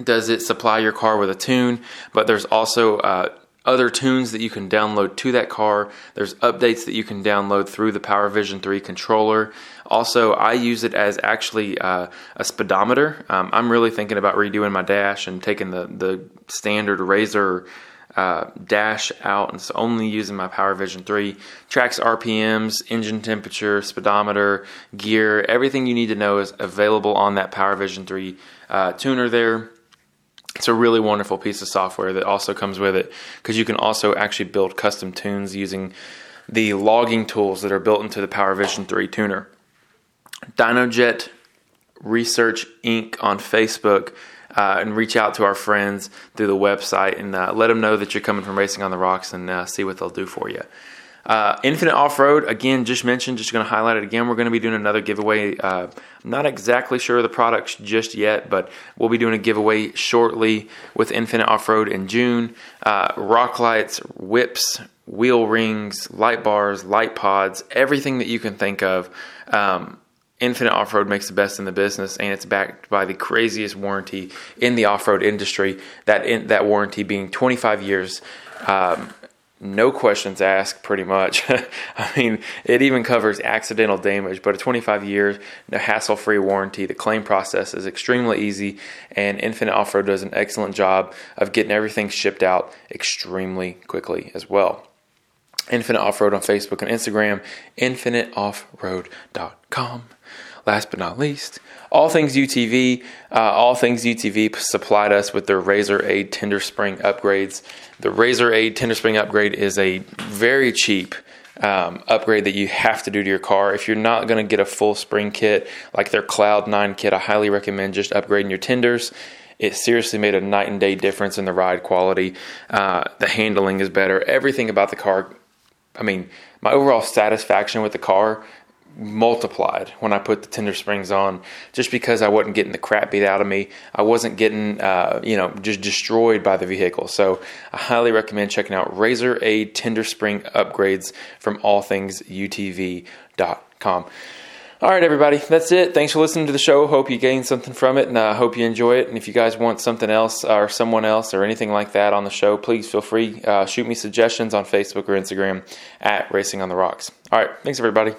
does it supply your car with a tune, but there's also uh, other tunes that you can download to that car. There's updates that you can download through the Power Vision 3 controller. Also, I use it as actually uh, a speedometer. Um, I'm really thinking about redoing my dash and taking the, the standard Razor uh, dash out and so only using my Power Vision 3. Tracks RPMs, engine temperature, speedometer, gear, everything you need to know is available on that Power Vision 3 uh, tuner there it's a really wonderful piece of software that also comes with it because you can also actually build custom tunes using the logging tools that are built into the PowerVision 3 tuner. Dynojet Research Inc. on Facebook uh, and reach out to our friends through the website and uh, let them know that you're coming from Racing on the Rocks and uh, see what they'll do for you. Uh, Infinite Off Road, again, just mentioned, just going to highlight it again. We're going to be doing another giveaway. Uh, not exactly sure of the products just yet, but we'll be doing a giveaway shortly with Infinite Off Road in June. Uh, rock lights, whips, wheel rings, light bars, light pods, everything that you can think of. Um, Infinite Off Road makes the best in the business, and it's backed by the craziest warranty in the off road industry. That in, that warranty being 25 years. Um, no questions asked, pretty much. I mean, it even covers accidental damage, but a 25 year hassle free warranty. The claim process is extremely easy, and Infinite Off Road does an excellent job of getting everything shipped out extremely quickly as well. Infinite Off Road on Facebook and Instagram, infiniteoffroad.com. Last but not least, all things UTV. Uh, all things UTV supplied us with their Razor Aid Tender Spring upgrades. The Razor Aid Tender Spring upgrade is a very cheap um, upgrade that you have to do to your car. If you're not going to get a full spring kit like their Cloud 9 kit, I highly recommend just upgrading your tenders. It seriously made a night and day difference in the ride quality. Uh, the handling is better. Everything about the car. I mean, my overall satisfaction with the car multiplied when I put the tender springs on just because I wasn't getting the crap beat out of me. I wasn't getting, uh, you know, just destroyed by the vehicle. So I highly recommend checking out Razor Aid Tender Spring upgrades from allthingsutv.com. All right, everybody, that's it. Thanks for listening to the show. Hope you gained something from it, and I uh, hope you enjoy it. And if you guys want something else or someone else or anything like that on the show, please feel free. Uh, shoot me suggestions on Facebook or Instagram at Racing on the Rocks. All right, thanks, everybody.